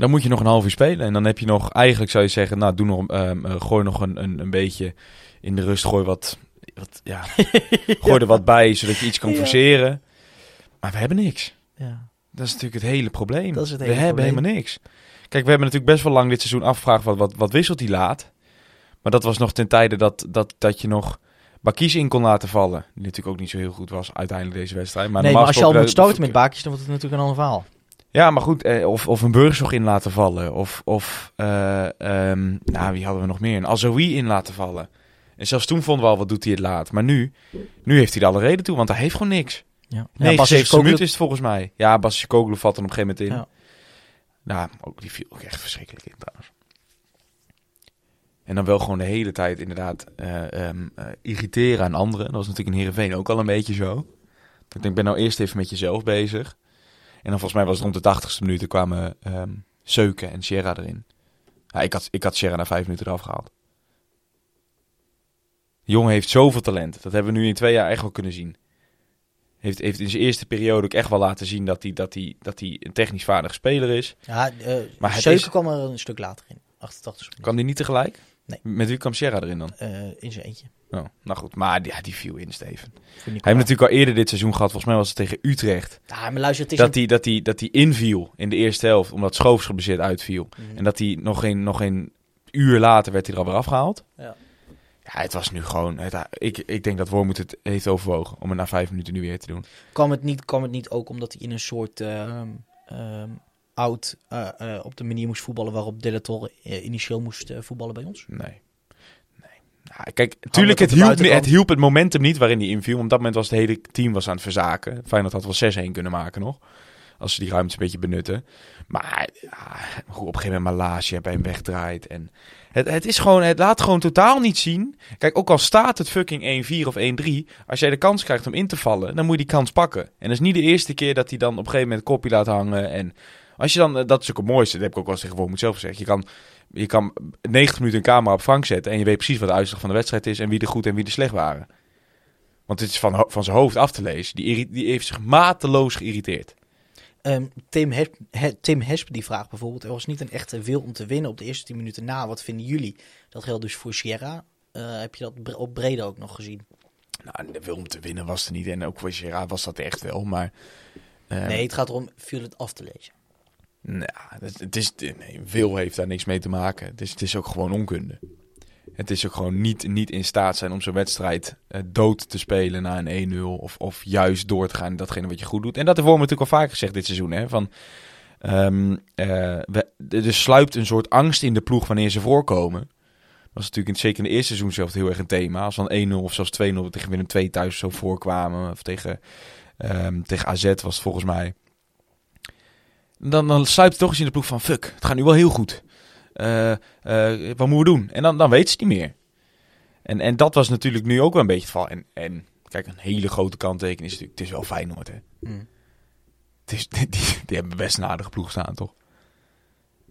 Dan moet je nog een half uur spelen. En dan heb je nog, eigenlijk zou je zeggen, nou, doe nog, ehm, eh, gooi nog een, een, een beetje in de rust. Gooi wat, wat ja, gooi er wat bij, zodat je iets kan Ja. forceren. Maar we hebben niks. Ja. Dat is natuurlijk het hele probleem. Dat is het we hebben helemaal niks. Kijk, we hebben natuurlijk best wel lang dit seizoen afgevraagd wat, wat, wat wisselt hij laat. Maar dat was nog ten tijde dat, dat, dat je nog Bakies in kon laten vallen. Die natuurlijk ook niet zo heel goed was uiteindelijk deze wedstrijd. Maar nee, maar als je al moet starten met baakjes, dan wordt het natuurlijk een ander verhaal. Ja, maar goed, eh, of, of een Burgzorg in laten vallen. Of, of eh, ehm, nou, wie hadden we nog meer? Een Azoui in laten vallen. En zelfs toen vonden we al, wat doet hij het laat. Maar nu, nu heeft hij er alle reden toe, want hij heeft gewoon niks. Ja. 79 minuten is het volgens mij. Ja, Basje Koglu valt er op een gegeven moment in. Ja. Nou, ook, die viel ook echt verschrikkelijk in trouwens. En dan wel gewoon de hele tijd inderdaad eh, ehm, eh, irriteren aan anderen. Dat was natuurlijk in Heerenveen ook al een beetje zo. Ik denk, ik ben nou eerst even met jezelf bezig. En dan volgens mij was het rond de 80ste minuut, er kwamen ehm Seuken en Sierra erin. Ja, ik, had, ik had Sierra na vijf minuten eraf gehaald. De jongen heeft zoveel talent. Dat hebben we nu in twee jaar echt wel kunnen zien. Heeft, heeft in zijn eerste periode ook echt wel laten zien dat hij, dat hij, dat hij een technisch vaardig speler is. Ja, eh Maar Seuken is- kwam er een stuk later in. 88 minuten. Kan die niet tegelijk? Nee. Met wie kwam Sierra erin dan? Eh, in zijn eentje. Oh, nou goed, maar ja, die viel in, Steven. Hij heeft natuurlijk al eerder dit seizoen gehad, volgens mij was het tegen Utrecht. Maar luister, het is Dat een- hij, dat, hij, dat hij inviel in de eerste helft, omdat Schoofs geblesseerd uitviel. Mhm. En dat hij nog geen, nog geen uur later werd hij er alweer afgehaald. Ja. Ja, het was nu gewoon... Het, ik, ik denk dat Wormoed het heeft overwogen om het na vijf minuten nu weer te doen. kwam, het niet, kwam het niet ook omdat hij in een soort ehm, ehm, oud eh, eh, op de manier moest voetballen waarop De La Torre eh, initieel moest eh, voetballen bij ons? Nee. Nee. Nou, kijk, tuurlijk, het hielp, het hielp het momentum niet waarin hij inviel. Op dat moment was het hele team was aan het verzaken. Feyenoord had wel 6-1 kunnen maken nog. Als ze die ruimte een beetje benutten. Maar ja, op een gegeven moment Malasia bij hem wegdraait. En het, het is gewoon, het laat gewoon totaal niet zien. Kijk, ook al staat het fucking 1-4 of 1-3. Als jij de kans krijgt om in te vallen, dan moet je die kans pakken. En dat is niet de eerste keer dat hij dan op een gegeven moment kopje laat hangen. En als je dan, eh, dat is ook het mooiste, dat heb ik ook wel eens tegen Wormoed zelf gezegd. Je kan, je kan 90 minuten een camera op Frank zetten en je weet precies wat de uitslag van de wedstrijd is en wie er goed en wie er slecht waren. Want het is van, van zijn hoofd af te lezen. Die, die heeft zich mateloos geïrriteerd. Ehm, Tim, Hesp, He- Tim Hesp die vraagt bijvoorbeeld, er was niet een echte wil om te winnen op de eerste 10 minuten na. Wat vinden jullie? Dat geldt dus voor Sierra. Eh, heb je dat op Breda ook nog gezien? Nou, de wil om te winnen was er niet. En ook voor Gerard was dat echt wel. Maar eh, nee, het gaat erom, viel het af te lezen. Nou, het, is, wil heeft daar niks mee te maken. Het is, het is ook gewoon onkunde. Het is ook gewoon niet, niet in staat zijn om zo'n wedstrijd eh, dood te spelen na een 1-0. Of, of juist door te gaan in datgene wat je goed doet. En dat hebben we natuurlijk al vaker gezegd dit seizoen. Hè, van, we, er sluipt een soort angst in de ploeg wanneer ze voorkomen. Dat was natuurlijk in, zeker in het eerste seizoen zelf heel erg een thema. Als dan 1-0 of zelfs 2-0 tegen Willem 2 thuis zo voorkwamen. Of tegen, ehm, tegen AZ was het volgens mij. Dan, dan sluipt het toch eens in de ploeg van... Fuck, het gaat nu wel heel goed. Eh, wat moeten we doen? En dan, dan weet ze het niet meer. En, en dat was natuurlijk nu ook wel een beetje het geval. En, en kijk, een hele grote kanttekening is natuurlijk... Het is wel Feyenoord, hè. Mm. Het is, die, die hebben best een aardige ploeg staan, toch?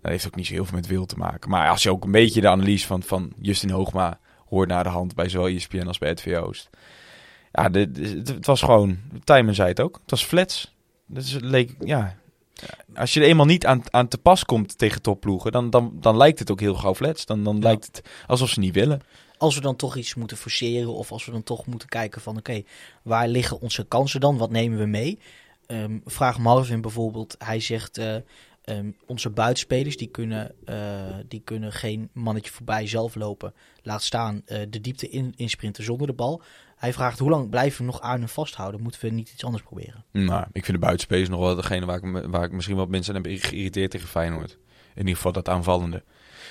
Dat heeft ook niet zo heel veel met wil te maken. Maar als je ook een beetje de analyse van, van Justin Hoogma hoort naar de hand bij zowel ESPN als bij RTV Oost. Ja, de, de- het, het was gewoon... Tijmen zei het ook. Het was flats. Dat is, het leek, ja, als je er eenmaal niet aan, aan te pas komt tegen topploegen, dan, dan, dan lijkt het ook heel gauw flats. Dan, dan Ja. lijkt het alsof ze niet willen. Als we dan toch iets moeten forceren of als we dan toch moeten kijken van oké, waar liggen onze kansen dan? Wat nemen we mee? Ehm, vraag Marvin bijvoorbeeld, hij zegt ehm, onze buitenspelers die kunnen, eh, die kunnen geen mannetje voorbij zelf lopen. Laat staan eh, de diepte in, insprinten zonder de bal. Hij vraagt hoe lang blijven we nog aan en vasthouden? Moeten we niet iets anders proberen? Nou, ik vind de buitenspelers nog wel degene waar ik, waar ik misschien wat mensen aan heb geïrriteerd tegen Feyenoord. In ieder geval dat aanvallende.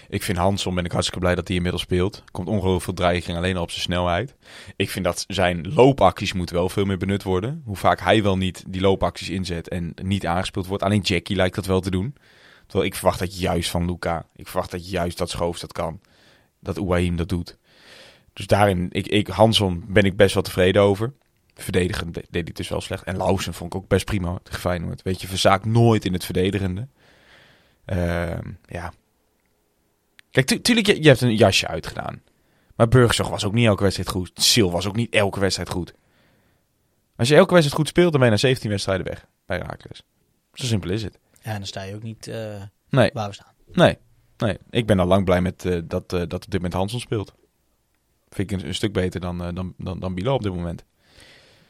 Ik vind Hanson, ben ik hartstikke blij dat hij inmiddels speelt. Komt ongelooflijk veel dreiging alleen al op zijn snelheid. Ik vind dat zijn loopacties moeten wel veel meer benut worden. Hoe vaak hij wel niet die loopacties inzet en niet aangespeeld wordt. Alleen Jackie lijkt dat wel te doen. Terwijl ik verwacht dat juist van Luca. Ik verwacht dat juist dat Schoofs dat kan. Dat Ouahim dat doet. Dus daarin, ik, ik, Hanson ben ik best wel tevreden over. Verdedigen deed hij dus wel slecht. En Lausen vond ik ook best prima tegen Feyenoord. Weet je, verzaakt nooit in het verdedigende. Ehm, ja. Kijk, tu- tuurlijk, je, je hebt een jasje uitgedaan. Maar Burgzorg was ook niet elke wedstrijd goed. Sil was ook niet elke wedstrijd goed. Als je elke wedstrijd goed speelt, dan ben je na 17 wedstrijden weg bij Raakles. Zo simpel is het. Ja, en dan sta je ook niet eh, Nee, waar we staan. nee, nee. Ik ben al lang blij met eh, dat, eh, dat op dit moment Hanson speelt. Vind ik een, een stuk beter dan, eh, dan, dan, dan Bilo op dit moment.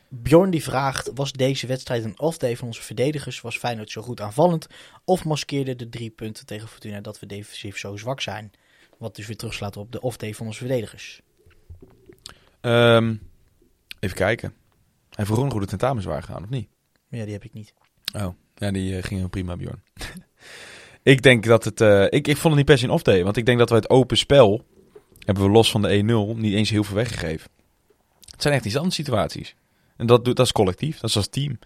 Bjorn die vraagt, was deze wedstrijd een off-day van onze verdedigers? Was Feyenoord zo goed aanvallend? Of maskeerde de drie punten tegen Fortuna dat we defensief zo zwak zijn? Wat dus weer terugslaat op de off-day van onze verdedigers. Ehm, even kijken. Hij vroeg hoe de tentamens waren gegaan, of niet? Ja, die heb ik niet. Oh, ja, die eh, ging prima, Bjorn. ik denk dat het... eh, ik, ik vond het niet per se een off-day, want ik denk dat we het open spel hebben we los van de 1-0 niet eens heel veel weggegeven. Het zijn echt iets andere situaties. En dat, doet- dat is collectief, dat is als team.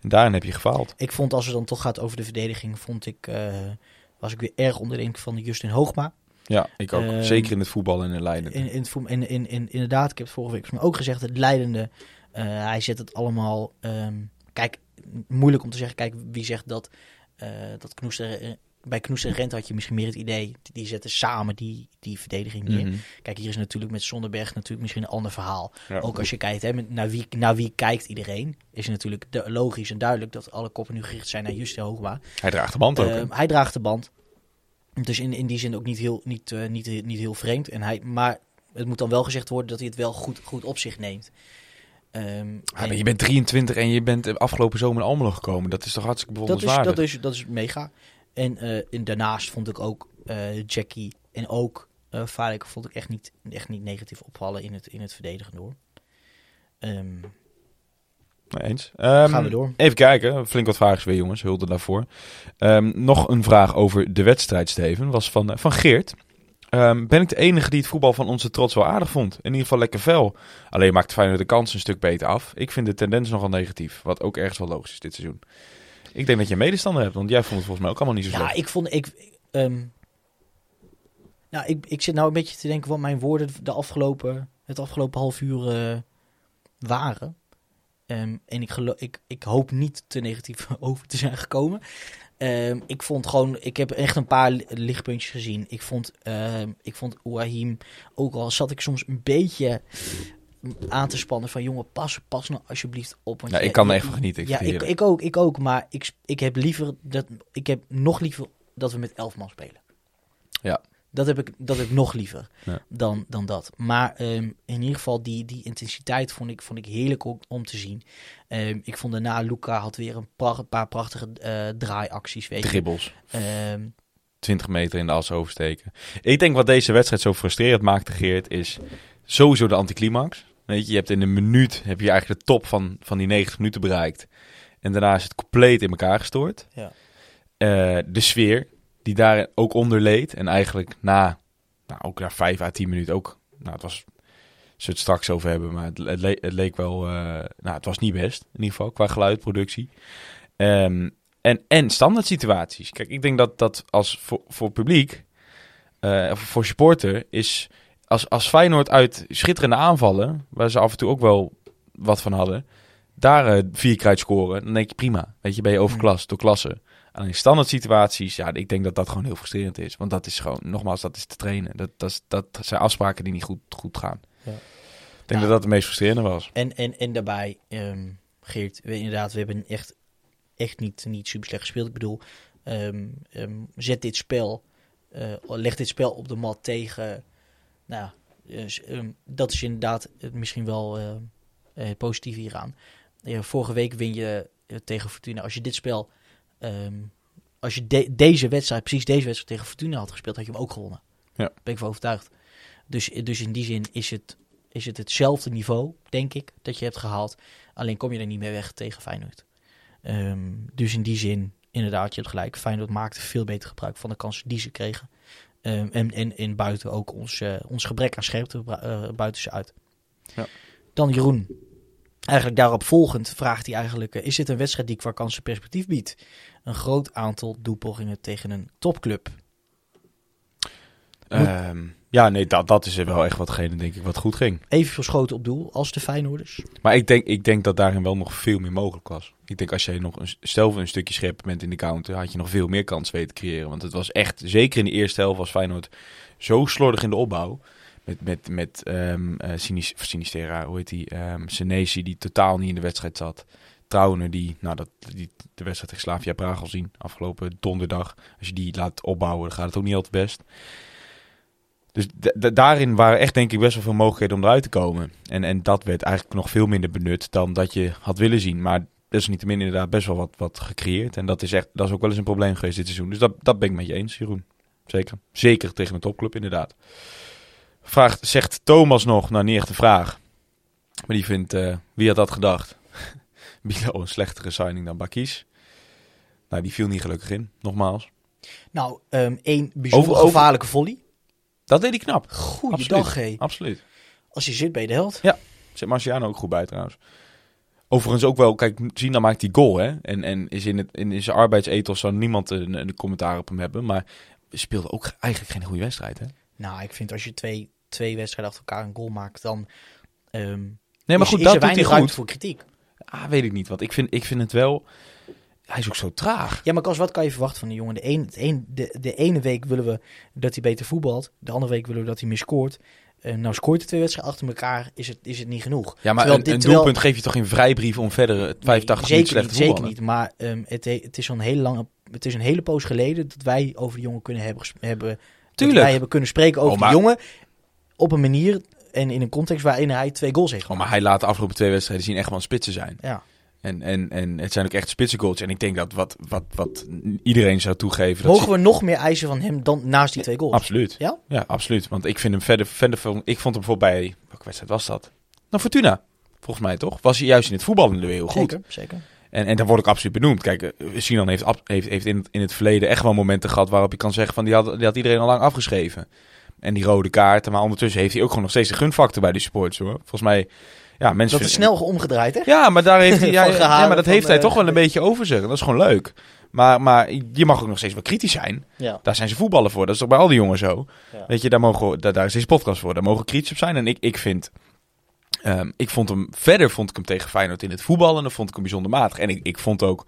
En daarin heb je gefaald. Ik vond, als het dan toch gaat over de verdediging, vond ik, eh, was ik weer erg onder de indruk van Justin Hoogma. Ja, ik ook. Ehm, Zeker in het voetbal en in Leiden. In, in, in, in, in, inderdaad, ik heb het vorige week ook gezegd, het leidende. eh, hij zet het allemaal. ehm, kijk, moeilijk om te zeggen. Kijk, wie zegt dat. eh dat Knoester, bij Knoes en Rent had je misschien meer het idee. Die zetten samen die, die verdediging neer. Mhm. Kijk, hier is natuurlijk met Zonderberg natuurlijk misschien een ander verhaal. Ja. Ook als je kijkt hè, met, naar, wie, naar wie kijkt iedereen. Is natuurlijk de, logisch en duidelijk dat alle koppen nu gericht zijn naar Justin Hoogma. Hij draagt de band ook. Ehm, hij draagt de band. Dus in, in die zin ook niet heel, niet, eh, niet, niet heel vreemd. En hij, maar het moet dan wel gezegd worden dat hij het wel goed, goed op zich neemt. Maar je bent 23 en je bent afgelopen zomer in Almelo gekomen. Dat is toch hartstikke dat, is, dat, is, dat is mega. En, eh, en daarnaast vond ik ook eh, Jackie en ook Vaarlijk vond ik echt niet, echt niet negatief opvallen in het, in het verdedigen door. Ehm, Nee, eens. Ehm, Gaan we door. Even kijken. Flink wat vragen weer, jongens. Hulde daarvoor. Ehm, nog een vraag over de wedstrijd, Steven. Was van, van Geert. Ben ik de enige die het voetbal van onze trots wel aardig vond? In ieder geval lekker fel. Alleen maakt Feyenoord de kans een stuk beter af. Ik vind de tendens nogal negatief. Wat ook ergens wel logisch is dit seizoen. Ik denk dat je een medestander hebt. Want jij vond het volgens mij ook allemaal niet zo Ja, slecht. ik vond. Ik, ehm, nou, ik, ik zit nou een beetje te denken wat mijn woorden de afgelopen, het afgelopen half uur eh, waren. Ehm, en ik, gelo- ik, ik hoop niet te negatief over te zijn gekomen. Ehm, ik vond gewoon, ik heb echt een paar li- lichtpuntjes gezien. Ik vond, ik vond Ouahim, ook al zat ik soms een beetje aan te spannen van jongen, pas, pas nou alsjeblieft op. Want Ja, je- ik kan er van genieten. Ik ja, ik, ik ook, ik ook. Maar ik, ik heb liever dat ik heb nog liever dat we met elf man spelen. Ja. Dat heb ik, dat heb ik nog liever Ja. dan, dan dat. Maar ehm, in ieder geval die, die intensiteit vond ik, vond ik heerlijk om, om te zien. Ehm, ik vond daarna Luca had weer een pra- paar prachtige eh, draaiacties. Weet je. Dribbels. Ehm, 20 meter in de as oversteken. Ik denk wat deze wedstrijd zo frustrerend maakte, Geert, is sowieso de anticlimax. Weet je, je hebt in een minuut heb je eigenlijk de top van, van die 90 minuten bereikt. En daarna is het compleet in elkaar gestoord. Ja. Eh, de sfeer, die daar ook onder leed. En eigenlijk na, nou, ook na 5 à 10 minuten ook. Nou, het was, ze het straks over hebben, maar het, het, le- het leek wel, eh, nou, het was niet best. In ieder geval, qua geluidproductie. Ehm, en, en standaard situaties. Kijk, ik denk dat dat als voor, voor publiek, of voor supporter, is als, als Feyenoord uit schitterende aanvallen, waar ze af en toe ook wel wat van hadden, daar vier kruid scoren, dan denk je prima. Weet je, ben je overklast door klasse. Alleen standaard situaties, ja, ik denk dat dat gewoon heel frustrerend is. Want dat is gewoon, nogmaals, dat is te trainen. Dat, dat, is- dat zijn afspraken die niet goed, goed gaan. Ja. Ik denk dat dat het meest frustrerende was. En, en, en daarbij, ehm, Geert, we, inderdaad, we hebben echt, echt niet, niet super slecht gespeeld. Ik bedoel, ehm, ehm, zet dit spel, eh, leg dit spel op de mat tegen. Nou, dus, ehm, dat is inderdaad het misschien wel eh, eh, positief hieraan. Eh, vorige week win je eh, tegen Fortuna. Als je dit spel, ehm, als je de- deze wedstrijd, precies deze wedstrijd tegen Fortuna had gespeeld, had je hem ook gewonnen. Ja. Ben ik van overtuigd. Dus, dus in die zin is het is het hetzelfde niveau, denk ik, dat je hebt gehaald. Alleen kom je er niet meer weg tegen Feyenoord. Ehm, dus in die zin, inderdaad, je hebt gelijk. Feyenoord maakte veel beter gebruik van de kansen die ze kregen. Ehm, en, en, en buiten ook ons, eh, ons gebrek aan scherpte eh, buiten ze uit. Ja. Dan Jeroen. Eigenlijk daarop volgend vraagt hij eigenlijk... eh, is dit een wedstrijd die qua kansen perspectief biedt? Een groot aantal doelpogingen tegen een topclub. Moet- Ehm, ja, nee, dat, dat is er wel echt watgene, denk ik, wat goed ging. Even verschoten op doel als de Feyenoorders. Maar ik denk, ik denk dat daarin wel nog veel meer mogelijk was. Ik denk als jij nog een, zelf een stukje scherper bent in de counter, had je nog veel meer kans weten te creëren. Want het was echt, zeker in de eerste helft was Feyenoord zo slordig in de opbouw. Met, met, met ehm eh, Sinis- Sinistera, hoe heet die? ehm Senesi, die totaal niet in de wedstrijd zat. Trouwner, die, nou, dat, die de wedstrijd tegen Slavia Praag al zien, afgelopen donderdag. Als je die laat opbouwen, dan gaat het ook niet altijd best. Dus daarin waren echt denk ik best wel veel mogelijkheden om eruit te komen. En, en dat werd eigenlijk nog veel minder benut dan dat je had willen zien. Maar desalniettemin inderdaad best wel wat, wat gecreëerd. En dat is, echt, dat is ook wel eens een probleem geweest dit seizoen. Dus dat, dat ben ik met je eens, Jeroen. Zeker. Zeker tegen een topclub, inderdaad. Vraagt, zegt Thomas nog, nou niet echt een vraag. Maar die vindt, eh, wie had dat gedacht? Bilo een slechtere signing dan Bakis. Nou, die viel niet gelukkig in, nogmaals. Nou, ehm één bijzonder Over- over- gevaarlijke volley. Dat deed hij knap. Goeiedag, hé. Absoluut. Als je zit, je de held. Zit Marciano ook goed bij trouwens. Overigens ook wel, kijk, Zina maakt die goal, hè. En, en is in, het, in zijn arbeidsethos zou niemand een, een commentaar op hem hebben. Maar speelde ook eigenlijk geen goede wedstrijd, hè. Nou, ik vind als je twee, twee wedstrijden achter elkaar een goal maakt, dan ehm Nee, maar goed, is dat doet hij goed. voor kritiek. Ah, weet ik niet, want ik vind, ik vind het wel... Hij is ook zo traag. Ja, maar Kas, wat kan je verwachten van die jongen? De, een, het een, de, de ene week willen we dat hij beter voetbalt. De andere week willen we dat hij meer scoort. Eh, nou scoort hij twee wedstrijden achter elkaar, is het, is het niet genoeg. Ja, maar Terwijl een, dit- een terwijl- doelpunt geef je toch in vrijbrief om verder het 85 Nee, minuten zeker slecht te zeker voetballen? niet. Maar ehm, het, he- het is een hele lange, het is een hele poos geleden dat wij over de jongen kunnen hebben, hebben dat Tuurlijk. wij hebben kunnen spreken over Oh, maar- de jongen op een manier en in een context waarin hij twee goals heeft Oh, maar hij laat de afgelopen twee wedstrijden zien echt wel een spitsen zijn. Ja. En, en, en het zijn ook echt spitsengoals. En ik denk dat wat, wat, wat iedereen zou toegeven... Dat Mogen we nog meer eisen van hem dan naast die twee goals? Absoluut. Ja? Ja, absoluut. Want ik vind hem verder, verder van- ik vond hem bijvoorbeeld bij, welke wedstrijd was dat? Nou, Fortuna. Volgens mij toch? Was hij juist in het voetballen weer heel goed. Zeker, zeker. En, en daar word ik absoluut benoemd. Kijk, eh, Sinan heeft, heeft, heeft in, het, in het verleden echt wel momenten gehad waarop je kan zeggen van die had, die had iedereen al lang afgeschreven. En die rode kaarten. Maar ondertussen heeft hij ook gewoon nog steeds de gunfactor bij de supporters hoor. Volgens mij, ja, mensen Dat is snel omgedraaid, hè? Ja, maar daar heeft hij, ja, maar dat heeft hij eh, toch wel een beetje over zich. Dat is gewoon leuk. Maar, maar je mag ook nog steeds wel kritisch zijn. Ja. Daar zijn ze voetballen voor. Dat is toch bij al die jongens zo. Ja. Weet je, daar, mogen, daar, daar is deze podcast voor. Daar mogen kritisch op zijn. En ik, ik vind... ehm, ik vond hem... Verder vond ik hem tegen Feyenoord in het voetballen. Dan vond ik hem bijzonder matig. En ik, ik vond ook...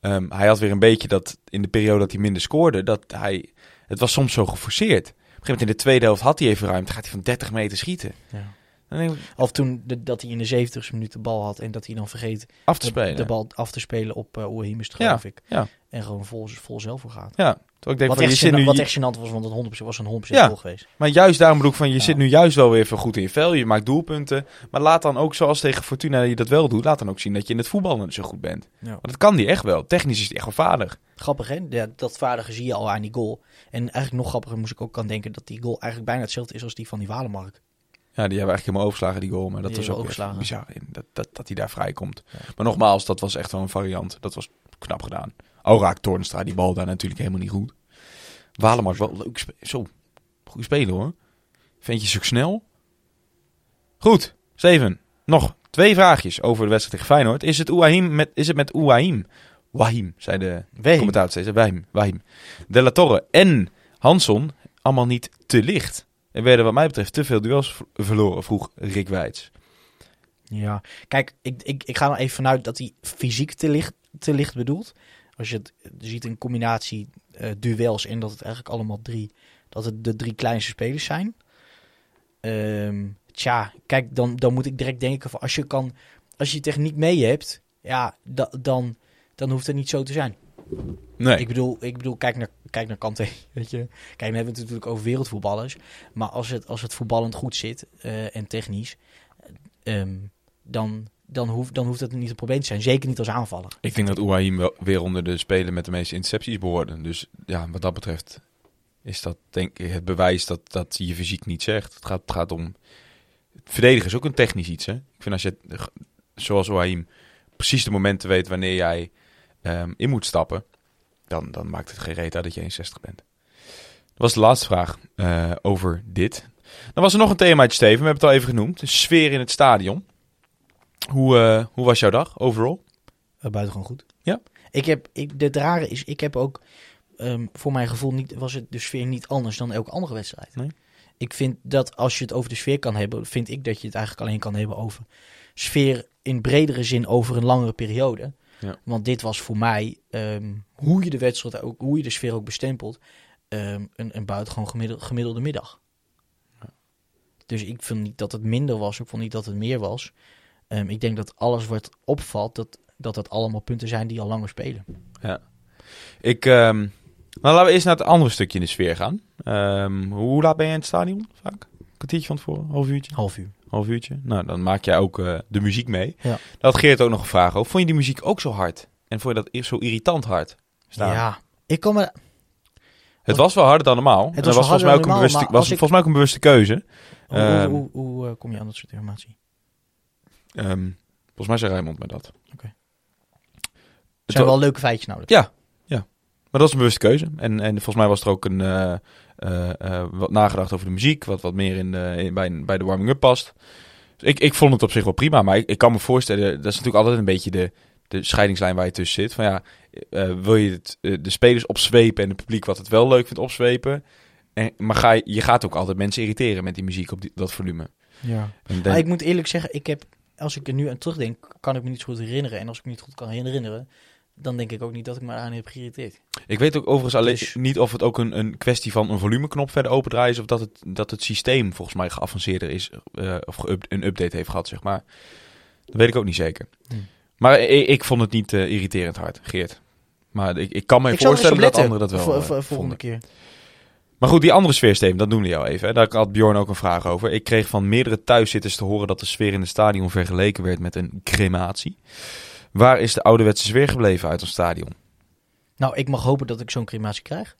ehm, hij had weer een beetje dat... In de periode dat hij minder scoorde... Dat hij... Het was soms zo geforceerd. Op een gegeven moment in de tweede helft had hij even ruimte. Gaat hij van 30 meter schieten. Ja. Ik, Of toen de- dat hij in de 70 minuut de bal had en dat hij dan vergeet af te de, spelen. de bal af te spelen op uh, Oehim is het, Ja, geloof ik. ja. En gewoon vol, vol zelf voor gaat. Ja, ik denk Wat van, je echt, zit nu... wat echt gênant was, want het 100% was een 100% Ja. goal geweest. Maar juist daarom bedoel ik van, je Ja. zit nu juist wel weer even goed in je vel. Je maakt doelpunten. Maar laat dan ook, zoals tegen Fortuna je dat wel doet, laat dan ook zien dat je in het voetballen zo goed bent. Ja. Want dat kan die echt wel. Technisch is hij echt wel vaardig. Grappig, hè? Ja, dat vaardige zie je al aan die goal. En eigenlijk nog grappiger moest ik ook aan denken dat die goal eigenlijk bijna hetzelfde is als die van die Walemark. Ja, die hebben we eigenlijk helemaal overgeslagen, die goal. Maar dat Die was ook bizar in. Dat, dat, dat hij daar vrijkomt. Ja. Maar nogmaals, dat was echt wel een variant. Dat was knap gedaan. Al raakt Toornstra die bal daar natuurlijk helemaal niet goed. Walemark wel leuk spe- Zo, goed spelen hoor. Ventje ook snel. Goed, Steven. Nog twee vraagjes over de wedstrijd tegen Feyenoord. Is het, Ouahim met, is het met Ouahim? Wahim, zei de commentator steeds. Wahim, Wahim. De La Torre en Hanson allemaal niet te licht. Er werden wat mij betreft te veel duels verloren, vroeg Rick Wijts. Ja, kijk, ik, ik, ik ga er even vanuit dat hij fysiek te licht, te licht bedoelt. Als je het ziet in combinatie eh, duels en dat het eigenlijk allemaal drie, dat het de drie kleinste spelers zijn. Ehm, tja, kijk, dan, dan moet ik direct denken van als je kan, als je techniek mee hebt, ja, da- dan, dan hoeft het niet zo te zijn. Nee. Ik bedoel, ik bedoel kijk, naar, kijk naar Kante, weet je. Kijk, dan hebben we het natuurlijk over wereldvoetballers. Maar als het, als het voetballend goed zit eh, en technisch, ehm, dan, dan, hoeft, dan hoeft het niet een probleem te zijn. Zeker niet als aanvaller. Ik denk dat Ouahim wel weer onder de speler met de meeste intercepties behoorde. Dus ja, wat dat betreft is dat denk ik het bewijs dat, dat je fysiek niet zegt. Het gaat, het gaat om... Verdedigen is ook een technisch iets, hè. Ik vind als je, zoals Ouahim, precies de momenten weet wanneer jij ehm, in moet stappen, dan, dan maakt het geen reet uit dat je 61 bent. Dat was de laatste vraag eh, over dit. Dan was er nog een themaatje, Steven. We hebben het al even genoemd. De sfeer in het stadion. Hoe, eh, hoe was jouw dag, overal? Uh, buitengewoon goed. Ja. Ik heb, ik, het rare is, ik heb ook, ehm, voor mijn gevoel niet, was het de sfeer niet anders dan elke andere wedstrijd. Nee? Ik vind dat als je het over de sfeer kan hebben, vind ik dat je het eigenlijk alleen kan hebben over sfeer in bredere zin over een langere periode. Ja. Want dit was voor mij, ehm, hoe je de wedstrijd ook, hoe je de sfeer ook bestempelt, ehm, een, een buitengewoon gemiddelde, gemiddelde middag. Dus ik vind niet dat het minder was, ik vond niet dat het meer was. Ehm, ik denk dat alles wat opvalt, dat, dat dat allemaal punten zijn die al langer spelen. Ik, ehm, nou, laten we eerst naar het andere stukje in de sfeer gaan. Hoe laat ben je in het stadion vaak? Een kwartiertje van tevoren? Half uurtje? Half uur. Half uurtje? Nou, dan maak jij ook eh, de muziek mee. Ja. Daar had Geert ook nog een vraag over. Vond je die muziek ook zo hard? En vond je dat eerst zo irritant hard? Staan? Ja, ik kan me... Het was wel harder dan normaal. En was dat was volgens mij ook een bewuste, maar was ik- volgens mij ook een bewuste keuze. Hoe, Ehm. hoe, hoe, hoe, eh, kom je aan dat soort informatie? Ehm, volgens mij zei Rijmond me dat. Oké. Het zijn wel leuke feitjes namelijk. Ja, ja. dat was een bewuste keuze. En, en volgens mij was er ook een, eh, eh, eh, wat nagedacht over de muziek, wat wat meer in de, in, bij, bij de warming-up past. Dus ik, ik vond het op zich wel prima, maar ik, ik kan me voorstellen, dat is natuurlijk altijd een beetje de, de scheidingslijn waar je tussen zit. Van ja, eh, wil je het, eh, de spelers opzwepen en het publiek wat het wel leuk vindt opzwepen? En, maar ga je, je gaat ook altijd mensen irriteren met die muziek op die, dat volume. Ja. En Maar dan- ik moet eerlijk zeggen, ik heb, als ik er nu aan terugdenk, kan ik me niet zo goed herinneren. En als ik me niet goed kan herinneren, dan denk ik ook niet dat ik me aan heb geïrriteerd. Ik weet ook overigens alleen Dus- niet of het ook een, een kwestie van een volumeknop verder opendraaien is. Of dat het, dat het systeem volgens mij geavanceerder is. eh, of een update heeft gehad, zeg maar. Dat weet ik ook niet zeker. Hmm. Maar ik, ik vond het niet eh, irriterend hard, Geert. Maar ik, ik kan me ik voorstellen dat anderen dat wel eh, volgende vonden. keer. Maar goed, die andere sfeersteem, dat doen we jou even. Hè. Daar had Bjorn ook een vraag over. Ik kreeg van meerdere thuiszitters te horen dat de sfeer in het stadion vergeleken werd met een crematie. Waar is de ouderwetse sfeer gebleven uit ons stadion? Nou, ik mag hopen dat ik zo'n crematie krijg.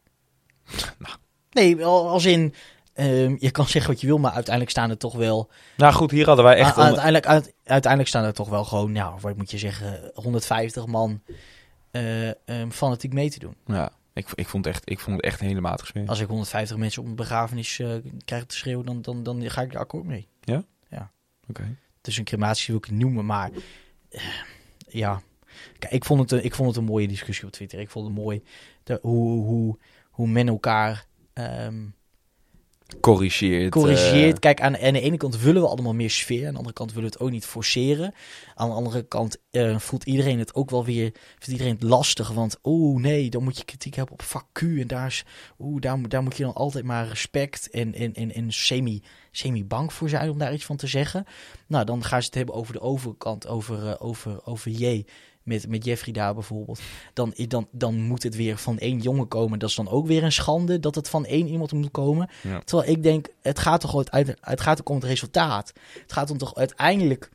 Nou. Nee, al- als in, ehm, je kan zeggen wat je wil, maar uiteindelijk staan er toch wel... Nou goed, hier hadden wij echt... A- onder- uiteindelijk, uit- uiteindelijk staan er toch wel gewoon, nou, wat moet je zeggen, 150 man eh, ehm, fanatiek mee te doen. Ja, ik, ik, vond echt, ik vond het echt een hele matige sfeer. Als ik 150 mensen op een begrafenis eh, krijg te schreeuwen, dan, dan, dan ga ik er akkoord mee. Oké. Dus een crematie wil ik het noemen, maar eh, ja. Ik vond, het een, ik vond het een mooie discussie op Twitter. Ik vond het mooi hoe, hoe, hoe men elkaar ehm, Corrigeert. corrigeert. eh, Kijk, aan, aan de ene kant willen we allemaal meer sfeer. Aan de andere kant willen we het ook niet forceren. Aan de andere kant eh, voelt iedereen het ook wel weer... Vindt iedereen het lastig. Want oh nee, dan moet je kritiek hebben op vak Q. En daar, is, oeh, daar, moet- daar moet je dan altijd maar respect en, en, en, en semi, semi-bang voor zijn om daar iets van te zeggen. Nou, dan gaan ze het hebben over de overkant. Over, eh, over, over J. Met, met Jeffrey daar bijvoorbeeld. Dan, dan, dan moet het weer van één jongen komen. Dat is dan ook weer een schande dat het van één iemand moet komen. Ja. Terwijl ik denk, het gaat toch uit, het gaat ook om het resultaat. Het gaat om toch uiteindelijk.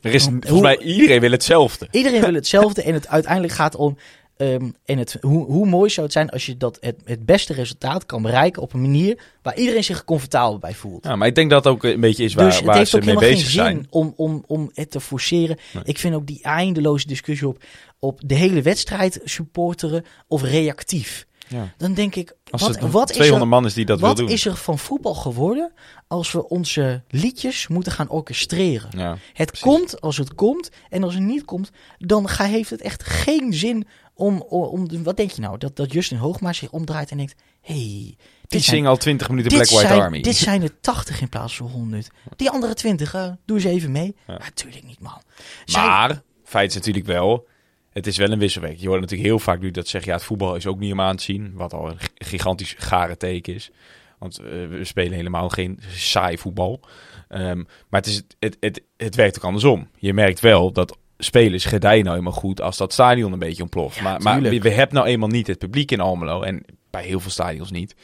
er is, volgens mij, iedereen wil hetzelfde. Iedereen wil hetzelfde en het uiteindelijk gaat om. Ehm, en het, hoe, hoe mooi zou het zijn als je dat het, het beste resultaat kan bereiken op een manier waar iedereen zich comfortabel bij voelt. Ja, maar ik denk dat het ook een beetje is waar, dus het waar heeft ze ook mee helemaal geen bezig zin zijn. om, om, om het te forceren. Nee. Ik vind ook die eindeloze discussie op, op de hele wedstrijd supporteren of reactief. Ja. Dan denk ik, Als wat, het wat is 200 er man is die dat wat wil doen. is er van voetbal geworden als we onze liedjes moeten gaan orchestreren? Ja. Het precies. komt als het komt en als het niet komt, dan ga, heeft het echt geen zin om, om, wat denk je nou, dat, dat Justin Hoogma zich omdraait en denkt, hey, Die zingen al 20 minuten Black White zijn, Army. dit zijn er 80 in plaats van 100. Die andere 20, eh, doe eens even mee. Ja. Natuurlijk niet, man. Zij- Maar, feit is natuurlijk wel, het is wel een wisselwerking. Je hoort natuurlijk heel vaak nu dat zeggen, ja, het voetbal is ook niet om aan te zien. Wat al een gigantisch gare teken is. Want eh, we spelen helemaal geen saai voetbal. Ehm, maar het, is, het, het, het, het werkt ook andersom. Je merkt wel dat spelers gedijen nou eenmaal goed als dat stadion een beetje ontploft. Ja, maar maar we, hebben nou eenmaal niet het publiek in Almelo. En bij heel veel stadions niet.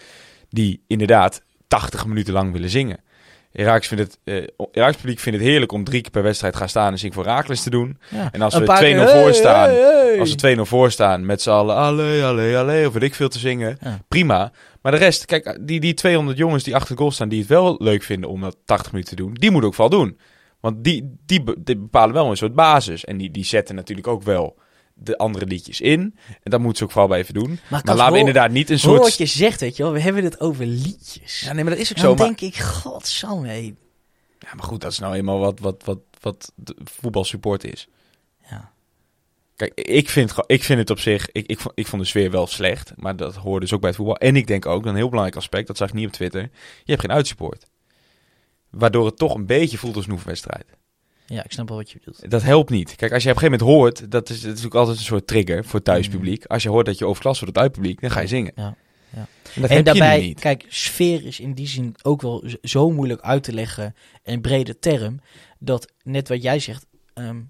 Die inderdaad 80 minuten lang willen zingen. Iraks vindt het, eh Iraks publiek vindt het heerlijk om drie keer per wedstrijd gaan staan en zing voor Raakles te doen. ja. En als we paar 2-0 keer, voor hey, staan, hey, hey. als we 2-0 voor staan met z'n allen, allee, allee, allee, of weet ik veel te zingen, Ja. prima. Maar de rest, kijk, die, die 200 jongens die achter de goal staan, die het wel leuk vinden om dat 80 minuten te doen, die moeten ook wel doen. Want die, die, be- die bepalen wel een soort basis. En die, die zetten natuurlijk ook wel de andere liedjes in. En dat moeten ze ook vooral bij even doen. Maar, laten we inderdaad niet een soort... wat je zegt, weet je wel. We hebben het over liedjes. Ja, nee, maar dat is ook dan zo. Maar, denk ik, godsamme, ja, maar goed, dat is nou eenmaal wat, wat, wat, wat de voetbalsupport is. Ja. Kijk, ik vind, ik vind het op zich... Ik, ik, vond- ik vond de sfeer wel slecht. Maar dat hoort dus ook bij het voetbal. En ik denk ook, een heel belangrijk aspect... Dat zag ik niet op Twitter. Je hebt geen uitsupport. Waardoor het toch een beetje voelt als een oefenwedstrijd. ja, ik snap wel wat je bedoelt. Dat helpt niet. Kijk, als je op een gegeven moment hoort... Dat is, dat is ook altijd een soort trigger voor het thuispubliek. Als je hoort dat je overklas wordt op het uitpubliek... Dan ga je zingen. Ja, ja. En dat en heb daarbij, je nu niet. kijk, sfeer is in die zin ook wel zo moeilijk uit te leggen. Een brede term. Dat net wat jij zegt, ehm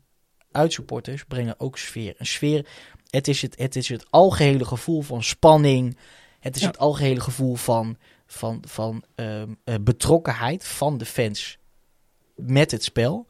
uitsupporters brengen ook sfeer. Een sfeer, het is het, het is het algehele gevoel van spanning. Het is Ja. het algehele gevoel van, van, van ehm, eh, betrokkenheid van de fans met het spel.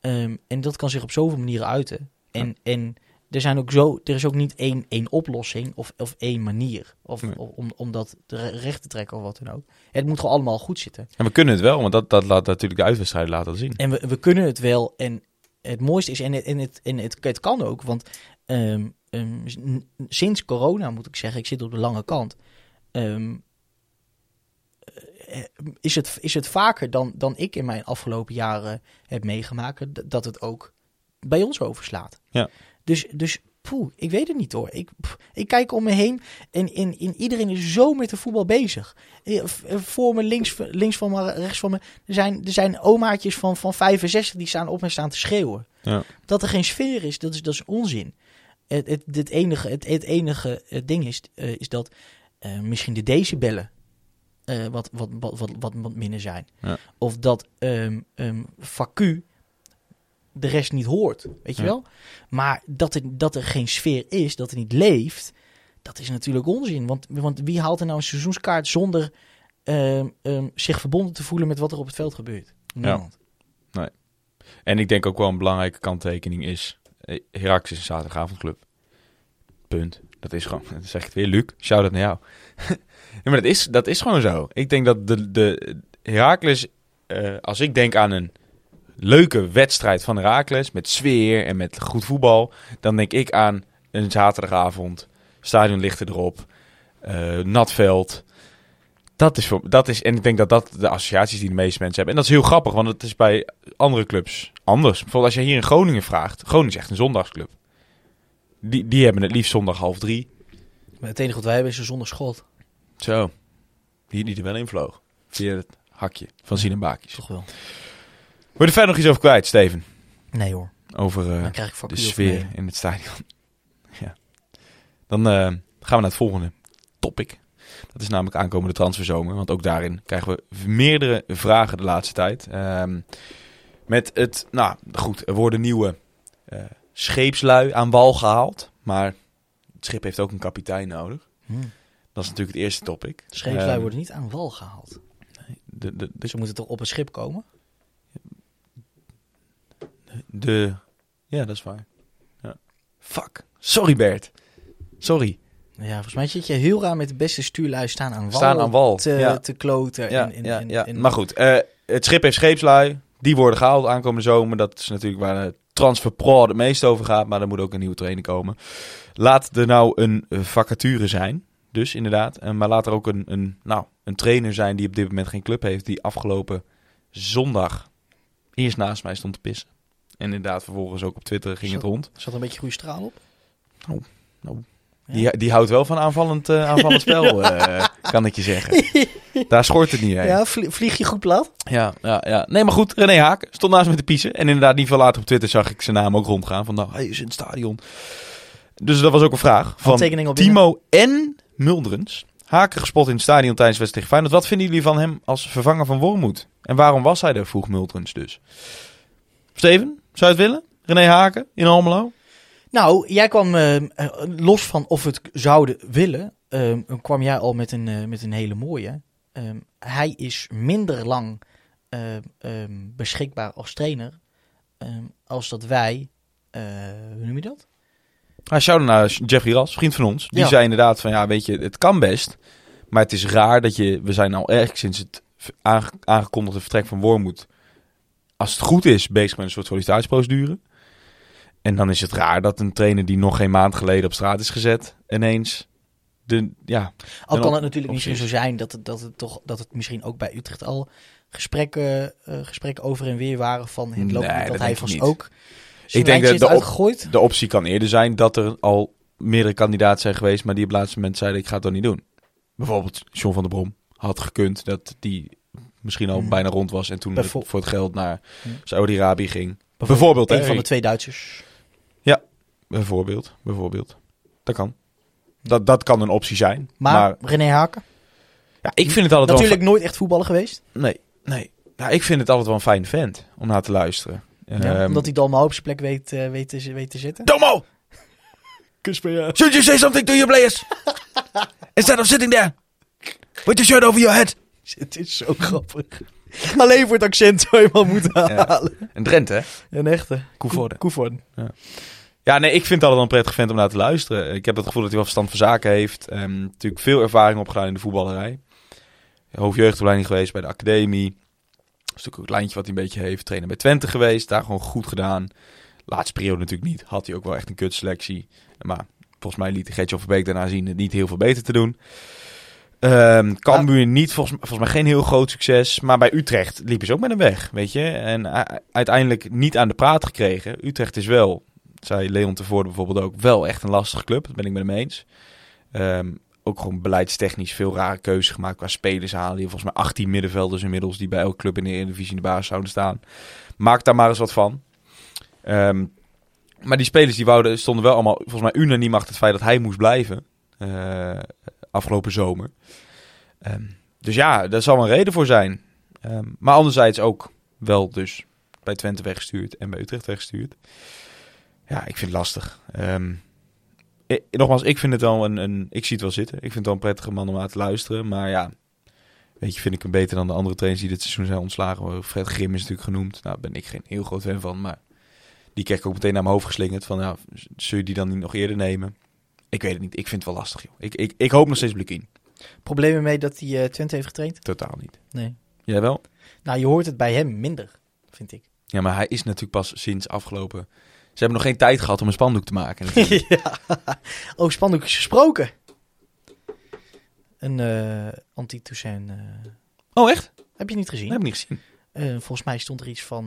Ehm, en dat kan zich op zoveel manieren uiten. En, en er, zijn ook zo, er is ook niet één, één oplossing of, of één manier of, Nee. of- om, om dat recht te trekken of wat dan ook. Het moet gewoon allemaal goed zitten. En we kunnen het wel, want dat, dat laat natuurlijk de uitwedstrijd laten zien. En we, we kunnen het wel. En het mooiste is, en het, en het, en het, het kan ook, want ehm, sinds corona moet ik zeggen, ik zit op de lange kant. Is, het, is het vaker dan, dan ik in mijn afgelopen jaren heb meegemaakt, dat het ook bij ons overslaat. Ja. Dus, dus poeh, ik weet het niet hoor. Ik, pff, ik kijk om me heen en, en, en iedereen is zo met de voetbal bezig. Eh, eh, Voor me, links, links van me, rechts van me. Er zijn, er zijn omaatjes van, van 65 die staan op en staan te schreeuwen. Ja. Dat er geen sfeer is, dat is, dat is onzin. Het, het, het enige, het, het enige eh, ding is, eh, is dat eh, misschien de decibellen eh, wat, wat, wat, wat, wat, wat minder zijn. Ja. Of dat ehm um, vacu de rest niet hoort, weet je Ja. wel? Maar dat er, dat er geen sfeer is, dat er niet leeft, dat is natuurlijk onzin. Want, want wie haalt er nou een seizoenskaart zonder ehm, ehm, zich verbonden te voelen met wat er op het veld gebeurt? Niemand. En ik denk ook wel een belangrijke kanttekening is... eh, Heracles is een zaterdagavondclub. Punt. Dat is gewoon... Dat zeg ik het weer, Luc. Shout-out naar jou. maar dat is, dat is gewoon zo. Ik denk dat de, de Heracles... eh, als ik denk aan een leuke wedstrijd van Heracles... met sfeer en met goed voetbal... dan denk ik aan een zaterdagavond. Stadion ligt erop. eh nat veld. Dat is, voor, dat is... En ik denk dat dat de associaties die de meeste mensen hebben. En dat is heel grappig, want het is bij andere clubs anders. Bijvoorbeeld als je hier in Groningen vraagt. Groningen is echt een zondagsclub. Die, die hebben het liefst zondag half drie. Maar het enige wat wij hebben is een. Zo. Die, die er wel in vloog. Via het hakje van Zien en Baakjes. Toch wel. Wil je er verder nog iets over kwijt, Steven? Nee hoor, Over eh, de sfeer in het stadion. ja. Dan eh, gaan we naar het volgende topic. Dat is namelijk aankomende transferzomer. Want ook daarin krijgen we meerdere vragen de laatste tijd. Ehm, met het, nou goed, er worden nieuwe eh, scheepslui aan wal gehaald. Maar het schip heeft ook een kapitein nodig. Hmm. Dat is natuurlijk het eerste topic. Scheepslui Ehm, worden niet aan wal gehaald. de, de, de, Ze moeten toch op een schip komen? de, ja, dat is waar. Ja. Fuck. Sorry Bert. Sorry. Ja, volgens mij zit je heel raar met de beste stuurlui staan aan wal, Staan aan wal, te, ja. te kloten. Ja, en, en, ja, maar goed, eh, het schip heeft scheepslui. Die worden gehaald aankomende zomer. Dat is natuurlijk waar de Transfer Pro het meest over gaat. Maar er moet ook een nieuwe trainer komen. Laat er nou een vacature zijn. Dus inderdaad. Eh, maar laat er ook een, een, nou, een trainer zijn die op dit moment geen club heeft. Die afgelopen zondag eerst naast mij stond te pissen. En inderdaad vervolgens ook op Twitter ging het rond. Zat een beetje goede straal op? Nou, nou, Ja. Die, die houdt wel van aanvallend, eh, aanvallend spel, eh, kan ik je zeggen. Daar schort het niet heen. Ja, vlie- vlieg je goed plat? Ja, ja, ja. Nee, maar goed, René Haak stond naast me te piezen. En inderdaad, niet veel later op Twitter zag ik zijn naam ook rondgaan. Van, nou, hij is in het stadion. Dus dat was ook een vraag van Timo en Muldrens. Haken gespot in het stadion tijdens de wedstrijd tegen Feyenoord. Wat vinden jullie van hem als vervanger van Wormoed? En waarom was hij er, vroeg Muldrens dus. Steven, zou je het willen? René Haken in Almelo? Nou, jij kwam eh, eh, los van of we het zouden willen, eh, kwam jij al met een, met een hele mooie. Eh, hij is minder lang eh, eh, beschikbaar als trainer eh, als dat wij, hoe noem je dat? Hij shout naar Jeffrey Ras, vriend van ons. Die Ja. zei inderdaad van ja, weet je, het kan best. Maar het is raar dat je, we zijn al erg sinds het aange- aangekondigde vertrek van Wormoed, als het goed is, bezig met een soort sollicitatieprocedure. En dan is het raar dat een trainer die nog geen maand geleden op straat is gezet, ineens de, ja, Al kan op- het natuurlijk misschien zo zijn dat het, dat, het toch, dat het misschien ook bij Utrecht al gesprekken, eh, gesprekken over en weer waren van het loopt Nee, niet, dat hij vast niet. ook Ik denk dat de op- de optie kan eerder zijn dat er al meerdere kandidaten zijn geweest, maar die op het laatste moment zeiden ik ga het dan niet doen. Bijvoorbeeld John van der Brom had gekund dat die misschien al Hmm. bijna rond was en toen het- voor het geld naar Hmm. Saudi-Arabië ging. Bijvoorbeeld, Een hè? van de twee Duitsers. Bijvoorbeeld, bijvoorbeeld. Dat kan. Dat, dat kan een optie zijn. Maar, Maar, René Haken, ja, ik vind het altijd natuurlijk nooit echt voetballer geweest. Nee, nee. Ja, ik vind het altijd wel een fijn vent om naar te luisteren. Ja, Ehm, omdat hij Dalma op zijn plek weet, eh, weet, te, weet te zitten. Domo! Should you say something to your players? Instead of sitting there with your shirt over your head. Het is zo grappig. Alleen voor het accent zou je wel moeten Ja. halen. Een Drenthe, hè? Een echte. Koevoorde. Koevoorde. Ja, nee, ik vind het altijd een prettig vent om naar te luisteren. Ik heb het gevoel dat hij wel verstand van zaken heeft. Ehm, natuurlijk veel ervaring opgedaan in de voetballerij. Hoofdjeugdopleiding geweest bij de academie. Is natuurlijk ook het lijntje wat hij een beetje heeft. Trainer bij Twente geweest, daar gewoon goed gedaan. Laatste periode natuurlijk niet. Had hij ook wel echt een kutselectie. Maar volgens mij liet Gertje Verbeek daarna zien het niet heel veel beter te doen. Ehm Cambuur niet, volgens, volgens mij geen heel groot succes. Maar bij Utrecht liepen ze ook met hem weg, weet je. En uiteindelijk niet aan de praat gekregen. Utrecht is wel, zei Leon tevoren bijvoorbeeld ook, wel echt een lastige club. Dat ben ik met hem eens. Ehm, ook gewoon beleidstechnisch veel rare keuzes gemaakt qua spelers halen. Die volgens mij 18 middenvelders inmiddels die bij elke club in de Eredivisie in de basis zouden staan. Maak daar maar eens wat van. Ehm, maar die spelers die wouden, stonden wel allemaal volgens mij unaniem achter het feit dat hij moest blijven. eh, afgelopen zomer. Ehm, dus ja, daar zal een reden voor zijn. Ehm, maar anderzijds ook wel dus bij Twente weggestuurd en bij Utrecht weggestuurd. Ja, ik vind het lastig. Ehm, i- nogmaals, ik vind het wel een, een... Ik zie het wel zitten. Ik vind het wel een prettige man om aan te luisteren. Maar ja, weet je, vind ik hem beter dan de andere trainers die dit seizoen zijn ontslagen. Fred Grim is natuurlijk genoemd. Nou, daar ben ik geen heel groot fan van. Maar die kreeg ik ook meteen naar mijn hoofd geslingerd. Van, ja, zul je die dan niet nog eerder nemen? Ik weet het niet. Ik vind het wel lastig, joh. Ik, ik, ik hoop nog steeds Blukien. Problemen mee dat hij eh, Twente heeft getraind? Totaal niet. Nee. Jij wel? Nou, je hoort het bij hem minder, vind ik. Ja, maar hij is natuurlijk pas sinds afgelopen... Ze hebben nog geen tijd gehad om een spandoek te maken. ja. Over spandoekjes gesproken. Een eh anti-Toussaint. eh, oh, echt? heb je niet gezien? Dat heb ik niet gezien. Eh, volgens mij stond er iets van.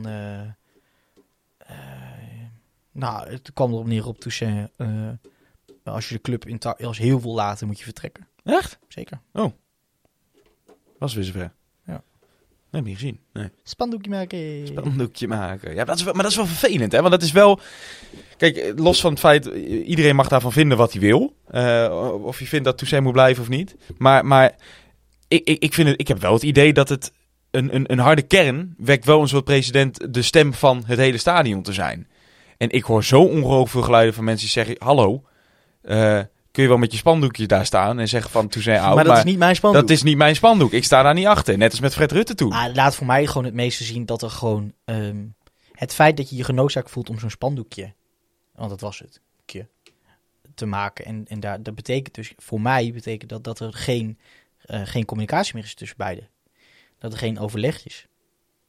nou, het kwam erop neer op Toussaint. als je de club in als heel wil laten, moet je vertrekken. Echt? Zeker. Was weer zover. Dat heb niet gezien. Nee. Spandoekje maken. Spandoekje maken. Ja, dat is wel, maar dat is wel vervelend, hè? Want dat is wel... Kijk, eh, los van het feit... Iedereen mag daarvan vinden wat hij wil. Eh, of je vindt dat Toussaint moet blijven of niet. Maar, maar ik, ik, ik, vind het, ik heb wel het idee dat het... Een, een, een harde kern wekt wel een soort president de stem van het hele stadion te zijn. En ik hoor zo ongelooflijk veel geluiden van mensen die zeggen... Hallo, eh, kun je wel met je spandoekje daar staan en zeggen van Toussaint oud. maar dat is niet mijn spandoek. dat is niet mijn spandoek. Ik sta daar niet achter. Net als met Fred Rutte toen. Ah, laat voor mij gewoon het meeste zien dat er gewoon... ehm, het feit dat je je genoodzaakt voelt om zo'n spandoekje... Want dat was het. te maken. En, en daar, dat betekent dus... Voor mij betekent dat dat er geen, eh, geen communicatie meer is tussen beiden. Dat er geen overleg is.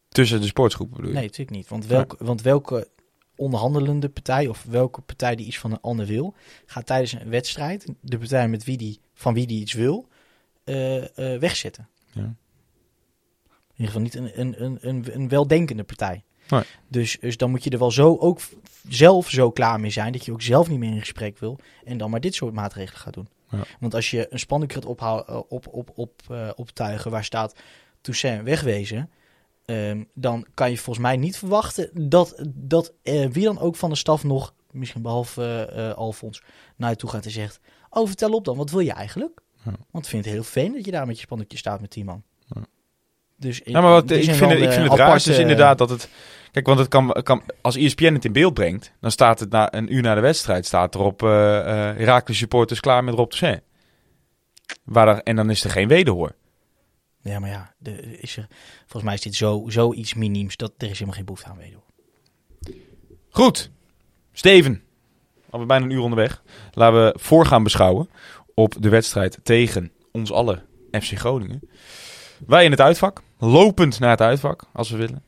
Tussen de sportsgroepen bedoel je? Nee, natuurlijk niet. Want, welk, want welke onderhandelende partij of welke partij die iets van een ander wil, gaat tijdens een wedstrijd de partij met wie die, van wie die iets wil, eh, wegzetten. Ja. In ieder geval niet een, een, een, een, een weldenkende partij. Nee. Dus, dus dan moet je er wel zo ook zelf zo klaar mee zijn dat je ook zelf niet meer in gesprek wil en dan maar dit soort maatregelen gaat doen. Ja. Want als je een spandoek gaat eh, op, op, op, eh, optuigen waar staat Toussaint wegwezen, Ehm, dan kan je volgens mij niet verwachten dat, dat eh, wie dan ook van de staf nog, misschien behalve eh eh, Alfons, naar je toe gaat en zegt: Oh, vertel op dan, wat wil je eigenlijk? Ja. Want ik vind het heel fijn dat je daar met je spannetje staat met die man. Ja. Dus Ja, maar wat, ik, vind het, ik eh, vind het raar dus inderdaad dat het... Kijk, want het kan, kan, als ESPN het in beeld brengt, dan staat het na een uur na de wedstrijd, staat erop uh, uh, supporters klaar met Rob Toussaint. Waar er, en dan is er geen wederhoor. Ja, maar ja, de, is er, volgens mij is dit zo, zoiets minims dat er is helemaal geen behoefte aan wederhoor. Goed. Steven. Alweer bijna een uur onderweg. Laten we voor gaan beschouwen op de wedstrijd tegen ons alle FC Groningen. Wij in het uitvak. Lopend naar het uitvak, als we willen.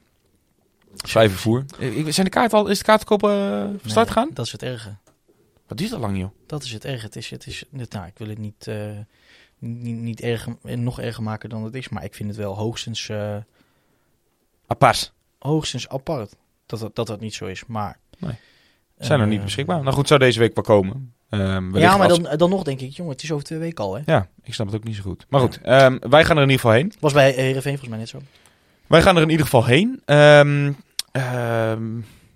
Vrij vervoer. Eh, Zijn de kaart al, is de kaartkoop uh, van start gaan? Dat is het erge. Wat duurt dat lang, joh? Dat is het erge. Het is, het is, het, nou, ik wil het niet, uh, niet, niet erger, nog erger maken dan het is, maar ik vind het wel hoogstens, uh, apart. hoogstens apart dat het, dat dat niet zo is. Maar nee. zijn er niet beschikbaar. Nou goed, zou deze week wel komen. Um, ja, maar als... dan, dan nog denk ik, jongen, het is over twee weken al, hè? Ja, ik snap het ook niet zo goed. Maar goed, ja. um, wij gaan er in ieder geval heen. Was bij Heerenveen volgens mij net zo. Wij gaan er in ieder geval heen. Um,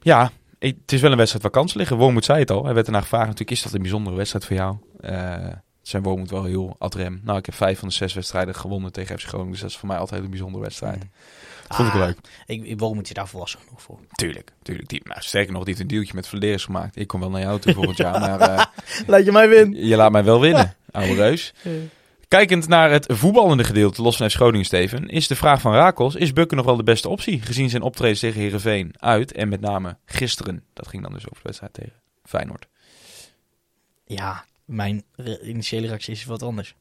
ja, het is wel een wedstrijd waar kansen liggen. Wormoed zei het al. Hij werd ernaar gevraagd. Natuurlijk is dat een bijzondere wedstrijd voor jou. Uh, zijn Wormoed wel heel ad rem. Nou, ik heb vijf van de zes wedstrijden gewonnen tegen FC Groningen. Dus dat is voor mij altijd een bijzondere wedstrijd. Mm. Dat vond ik ah, leuk. Ik, ik Wormoed je daar volwassen genoeg voor. Tuurlijk, tuurlijk. Die, nou, sterker nog, die heeft een dealtje met Verleers gemaakt. Ik kom wel naar jou toe volgend jaar. Maar uh, laat je mij winnen. Je laat mij wel winnen, oude reus. Kijkend naar het voetballende gedeelte, los van FC Groningen, Steven, is de vraag van Rakels, is Bukken nog wel de beste optie, gezien zijn optreden tegen Heerenveen uit en met name gisteren. Dat ging dan dus over de wedstrijd tegen Feyenoord. Ja, mijn initiële reactie is wat anders.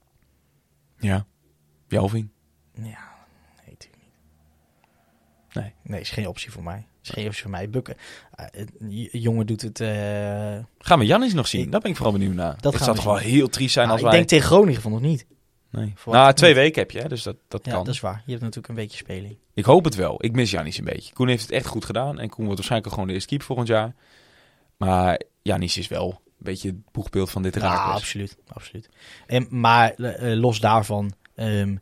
Ja, Jalving. Ja, nee, natuurlijk niet. Nee. Nee, is geen optie voor mij. is geen optie voor mij. Bukken. Eh, jongen doet het... eh, Gaan we Jannis nog zien? Ik- Daar ben ik vooral benieuwd naar. Dat Dat zou toch wel heel triest zijn nou, als ik wij... denk tegen Groningen van nog niet. Nee. Verwacht Nou, ik twee niet. weken heb je, hè, dus dat, dat Ja, kan. dat is waar. Je hebt natuurlijk een beetje speling. Ik hoop het wel. Ik mis Janis een beetje. Koen heeft het echt goed gedaan. En Koen wordt waarschijnlijk gewoon de eerste keeper volgend jaar. Maar Janis is wel beetje het boegbeeld van dit Ja, raakles. absoluut. absoluut. En, maar eh, eh, los daarvan... ehm,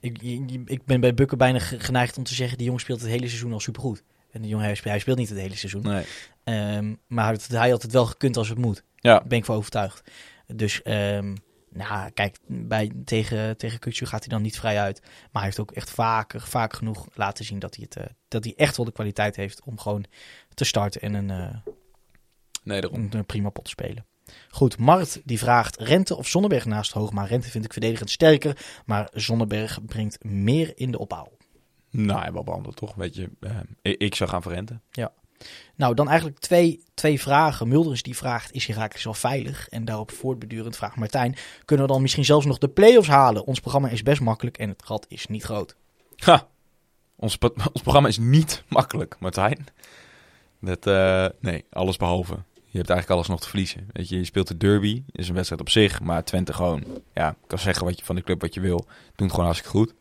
ik, ik ben bij Bukken bijna ge- geneigd om te zeggen... die jongen speelt het hele seizoen al supergoed. En die jongen hij speelt, hij speelt niet het hele seizoen. Nee. Ehm, maar het, hij had het wel gekund als het moet. Ja. Daar ben ik van overtuigd. Dus, ehm, nou, kijk, bij, tegen, tegen Kutsu gaat hij dan niet vrij uit. Maar hij heeft ook echt vaak, vaak genoeg laten zien dat hij, het, eh, dat hij echt wel de kwaliteit heeft om gewoon te starten en een, Nee, daarom. een, prima pot te spelen. Goed, Mart die vraagt Rente of Zonneberg naast Hoogma. Rente vind ik verdedigend sterker, maar Zonneberg brengt meer in de opbouw. Nou, ja, wel behandeld toch? Weet je, eh, ik, ik zou gaan voor Rente. Nou, dan eigenlijk twee, twee vragen. Mulders die vraagt, is Herakles wel veilig? En daarop voortbedurend vraagt Martijn, kunnen we dan misschien zelfs nog de play-offs halen? Ons programma is best makkelijk en het gat is niet groot. Ha! Ons, ons programma is niet makkelijk, Martijn. Dat, eh, nee, alles behalve. Je hebt eigenlijk alles nog te verliezen. Weet je, je speelt de derby, is een wedstrijd op zich, maar Twente gewoon, ja, kan zeggen wat je van de club wat je wil, doen het gewoon hartstikke goed.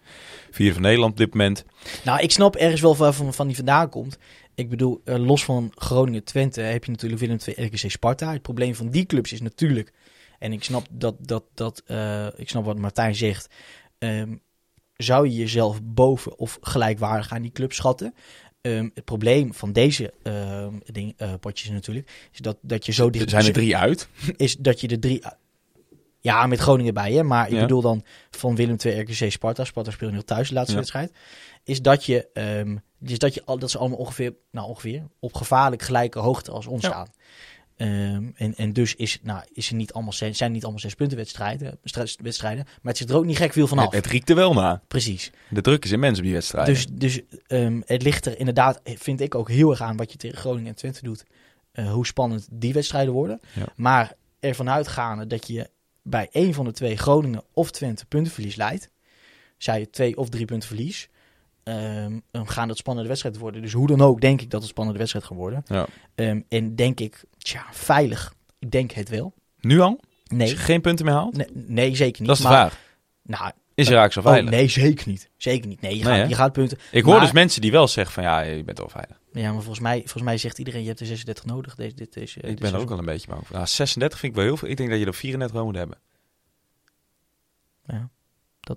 Vierde van Nederland op dit moment. Nou, ik snap ergens wel van, van die vandaan komt. Ik bedoel, eh, los van Groningen-Twente heb je natuurlijk Willem II, RKC, Sparta. Het probleem van die clubs is natuurlijk, en ik snap, dat, dat, dat, eh, ik snap wat Martijn zegt, ehm, zou je jezelf boven of gelijkwaardig aan die club schatten? Ehm, het probleem van deze ehm, ding, eh, potjes natuurlijk, is dat, dat je zo dicht Er zijn er drie uit. is dat je de drie. Ja, met Groningen bij, hè? Maar ik Ja. bedoel dan van Willem II, RKC, Sparta. Sparta speelde heel thuis de laatste Ja. wedstrijd. Is dat je, ehm, is dat je al dat ze allemaal ongeveer, nou ongeveer, op gevaarlijk gelijke hoogte als ons Ja. staan. Ehm, en, en dus is, nou, is er niet allemaal zes, zijn niet allemaal zes punten wedstrijden, stra- wedstrijden, maar het zit er ook niet gek veel vanaf. Het, het riekt er wel na. Precies. De druk is immens op die wedstrijd. Dus, dus ehm, het ligt er inderdaad, vind ik ook heel erg aan wat je tegen Groningen en Twente doet. eh, hoe spannend die wedstrijden worden. Ja. Maar ervan uitgaande dat je bij één van de twee Groningen of Twente puntenverlies leidt. Zij je twee of drie punten verlies. Dan gaan dat spannende wedstrijden worden. Dus hoe dan ook denk ik dat het spannende wedstrijd gaat worden. Ja. Ehm, en denk ik, tja, veilig. Ik denk het wel. Nu al? Als Nee, je geen punten meer haalt? nee, nee zeker niet. Dat is de maar, vraag. Nou, Is Raak zo oh, veilig? nee, zeker niet. Zeker niet. Nee, je, Nee, gaat, je gaat punten. Ik hoor Maar- dus mensen die wel zeggen van ja, je bent wel veilig. Ja, maar volgens mij, volgens mij zegt iedereen, je hebt er 36 nodig. Deze, dit, deze, ik dit ben er ook wel een beetje bang voor. Nou, 36 vind ik wel heel veel. Ik denk dat je er 34 wel moet hebben. Ja,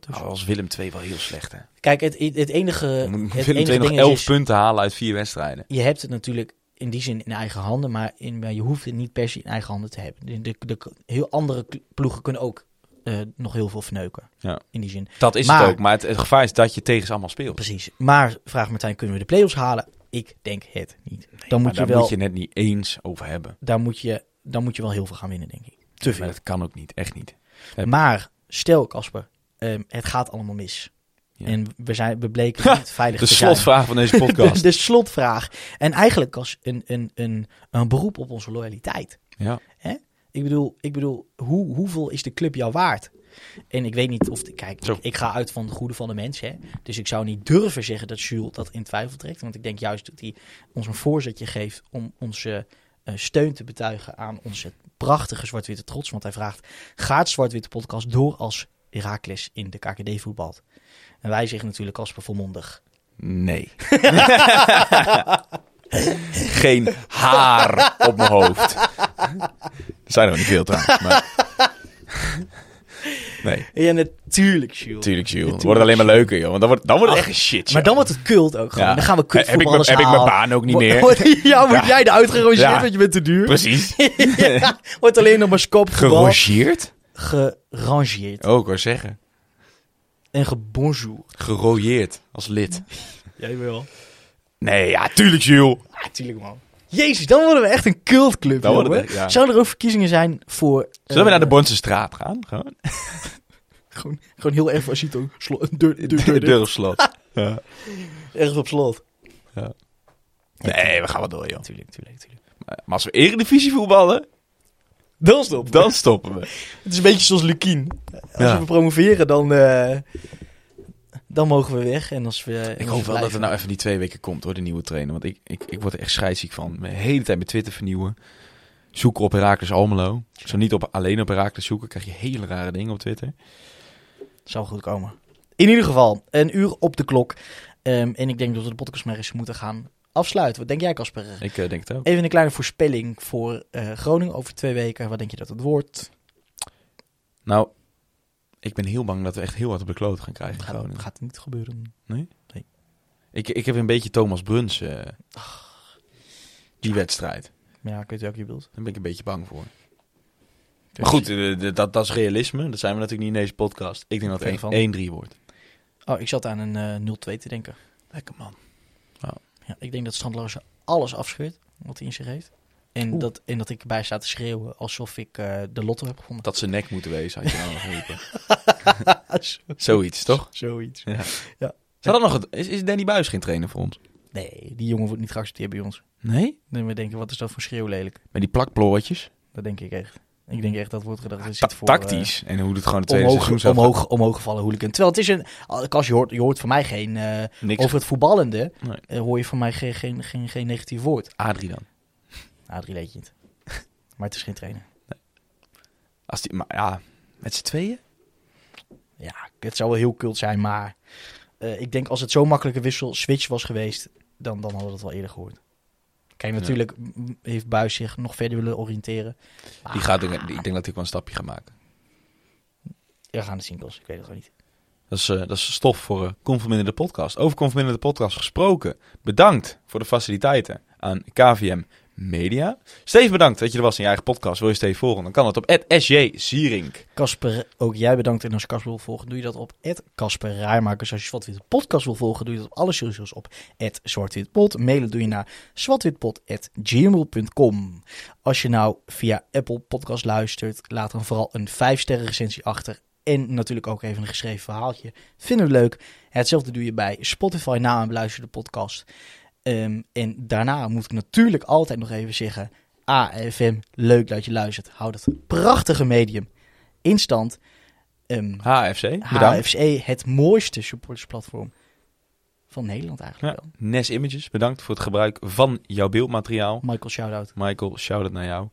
dat dus. Oh, als Willem 2 wel heel slecht hè. Kijk, het, het enige, moet het Willem 2 enige nog ding 11 is, is, punten halen uit vier wedstrijden. je hebt het natuurlijk in die zin in eigen handen, maar, in, maar je hoeft het niet per se in eigen handen te hebben. De, de, de- heel andere ploegen kunnen ook eh, nog heel veel verneuken. Ja. In die zin. Dat is Maar- het ook. Maar het, het gevaar is dat je tegen ze allemaal speelt. Precies. Maar vraag Martijn, kunnen we de play-offs halen? Ik denk het niet. dan moet je daar wel, moet je net niet eens over hebben. daar moet je, dan moet je wel heel veel gaan winnen, denk ik. Te Maar veel. dat kan ook niet. Echt niet. Maar stel, Casper, ehm, het gaat allemaal mis. Ja. En we, zijn, we bleken niet veilig De te zijn. slotvraag van deze de, podcast. de slotvraag. En eigenlijk als een, een, een, een beroep op onze loyaliteit. ja. Ik bedoel, ik bedoel hoe, hoeveel is de club jou waard? En ik weet niet of... de- Kijk, ik ga uit van het goede van de mens. Hè? Dus ik zou niet durven zeggen dat Jules dat in twijfel trekt. Want ik denk juist dat hij ons een voorzetje geeft om onze eh, steun te betuigen aan onze prachtige zwart-witte trots. Want hij vraagt, gaat zwart-witte podcast door als Herakles in de KKD voetbalt? En wij zeggen natuurlijk als volmondig. Nee. Geen haar op mijn hoofd. Er zijn er niet veel trouwens. Maar... Nee, Ja, natuurlijk Jules. natuurlijk Jules. Het wordt alleen maar leuker, joh. Want dan wordt, dan wordt het echt een shit, Maar dan wordt het kult ook gewoon. Ja. Dan gaan we Heb ik, mijn- kutvoetballers heb ik mijn baan ook niet meer. ja, word Ja. jij eruit gerangeerd, Ja. want je bent te duur. Precies. wordt alleen nog maar skop Gerogeerd? Gerangeerd. Oh, ik wou zeggen. En gebonjour. Gerooieerd als lid. Jij wel. Nee, ja, tuurlijk Jules. Ja, tuurlijk man. Jezus, dan worden we echt een cultclub, Dan worden we- ja. Zouden er ook verkiezingen zijn voor... Zullen we eh, naar de Bornse straat gaan? Gewoon. Gewoon, gewoon heel erg deur, deur, deur, deur. Deur op slot. Ja. Ergens op slot. Ja. Nee, we gaan wel door, joh. Tuurlijk, tuurlijk, tuurlijk. Maar als we eredivisie voetballen, Dan stop. dan stoppen we. Het is een beetje zoals Lukien. Als Ja. we promoveren, dan, eh, dan mogen we weg. En als we, en Ik hoop we wel dat er nou even die twee weken komt hoor, de nieuwe trainer. Want ik, ik, ik word er echt scheidsziek van. De hele tijd met Twitter vernieuwen. Zoeken op Herakles Almelo. Zo niet op, alleen op Herakles zoeken, krijg je hele rare dingen op Twitter. Zal goed komen. In ieder geval, een uur op de klok. Ehm, en ik denk dat we de podcast maar eens moeten gaan afsluiten. Wat denk jij, Casper? Ik eh, denk het ook. Even een kleine voorspelling voor eh, Groningen over twee weken. Wat denk je dat het wordt? Nou, ik ben heel bang dat we echt heel hard op de kloot gaan krijgen Gaat, Groningen. gaat niet gebeuren. Ik, ik heb een beetje Thomas Bruns, eh, die wedstrijd. Ja, ik weet welke je bedoelt. Daar ben ik een beetje bang voor. Maar goed, dat, dat is realisme. Dat zijn we natuurlijk niet in deze podcast. Ik denk dat het 1-3 wordt. Oh, ik zat aan een eh 0-2 te denken. Lekker man. Ja, ik denk dat Strandloze alles afscheurt wat hij in zich heeft. En, Oeh. dat, en dat ik erbij sta te schreeuwen alsof ik eh, de lotto heb gevonden. Dat ze nek moeten wezen, had je nou nog geroepen. Zoiets, toch? Zoiets. Ja. Ja. Zou dat nog het, is, is Danny Buis geen trainer voor ons? Nee, die jongen wordt niet geaccepteerd bij ons. Nee? En we denken, wat is dat voor schreeuw lelijk? Met die plakplooitjes? Dat denk ik echt. Ik denk echt dat wordt gedacht. Dat zit voor, tactisch. en hoe het gewoon het tweede omhoog, seizoen omhoog, omhoog gevallen hooligan. Terwijl het is een... Als je hoort, je hoort van mij geen... eh, over het voetballende Nee. eh, hoor je van mij geen, geen, geen, geen negatief woord. Adrie dan. Adrie leed je niet. maar het is geen trainer. Als die, maar ja, met z'n tweeën? Ja, het zou wel heel kult zijn, maar... eh, ik denk als het zo'n makkelijke wissel switch was geweest... Dan, dan hadden we het wel eerder gehoord. Kijk, natuurlijk heeft Buis zich nog verder willen oriënteren. Die gaat, ik denk dat hij wel een stapje gaat maken. We gaan het zien. Ik weet het gewoon niet. Dat is, eh, dat is stof voor uh, Conforminder de podcast. Over Conforminder de podcast gesproken. Bedankt voor de faciliteiten aan KVM Media. Steven, bedankt dat je er was in je eigen podcast. Wil je Steven volgen? Dan kan het op @sj_sierink. Casper, ook jij bedankt. En als je Casper wil volgen, doe je dat op Casper. Als je Zwartwit podcast wil volgen, doe je dat op alle socials op Zwartwitpot. Mailen doe je naar zwartwitpot.gmail.com. Als je nou via Apple Podcast luistert, laat dan vooral een 5-sterren recensie achter. En natuurlijk ook even een geschreven verhaaltje. Vinden we leuk. Hetzelfde doe je bij Spotify na een beluisterde podcast. Ehm, en daarna moet ik natuurlijk altijd nog even zeggen... AFM, leuk dat je luistert. Houd het prachtige medium in stand. Ehm HFC, bedankt. HFC, het mooiste supportersplatform van Nederland eigenlijk Ja. wel. Nes Images, bedankt voor het gebruik van jouw beeldmateriaal. Michael, shout-out. Michael, shout-out naar jou.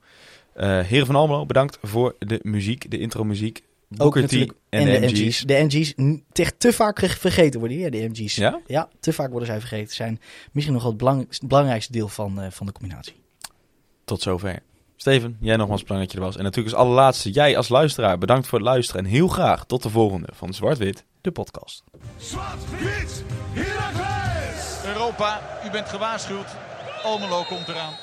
Eh Heren van Almelo, bedankt voor de muziek, de intro muziek. Ook Booker T natuurlijk. en, de MG's. De MG's, echt te vaak ge- vergeten worden hier, de MG's. Ja? Ja, te vaak worden zij vergeten. Zijn misschien nog wel het belang- het belangrijkste deel van, eh, van de combinatie. Tot zover. Steven, jij nogmaals bedankt dat je er was. En natuurlijk als allerlaatste, jij als luisteraar, bedankt voor het luisteren. En heel graag tot de volgende van Zwart-Wit. De podcast. Zwart-wit! Europa, u bent gewaarschuwd. Almelo komt eraan.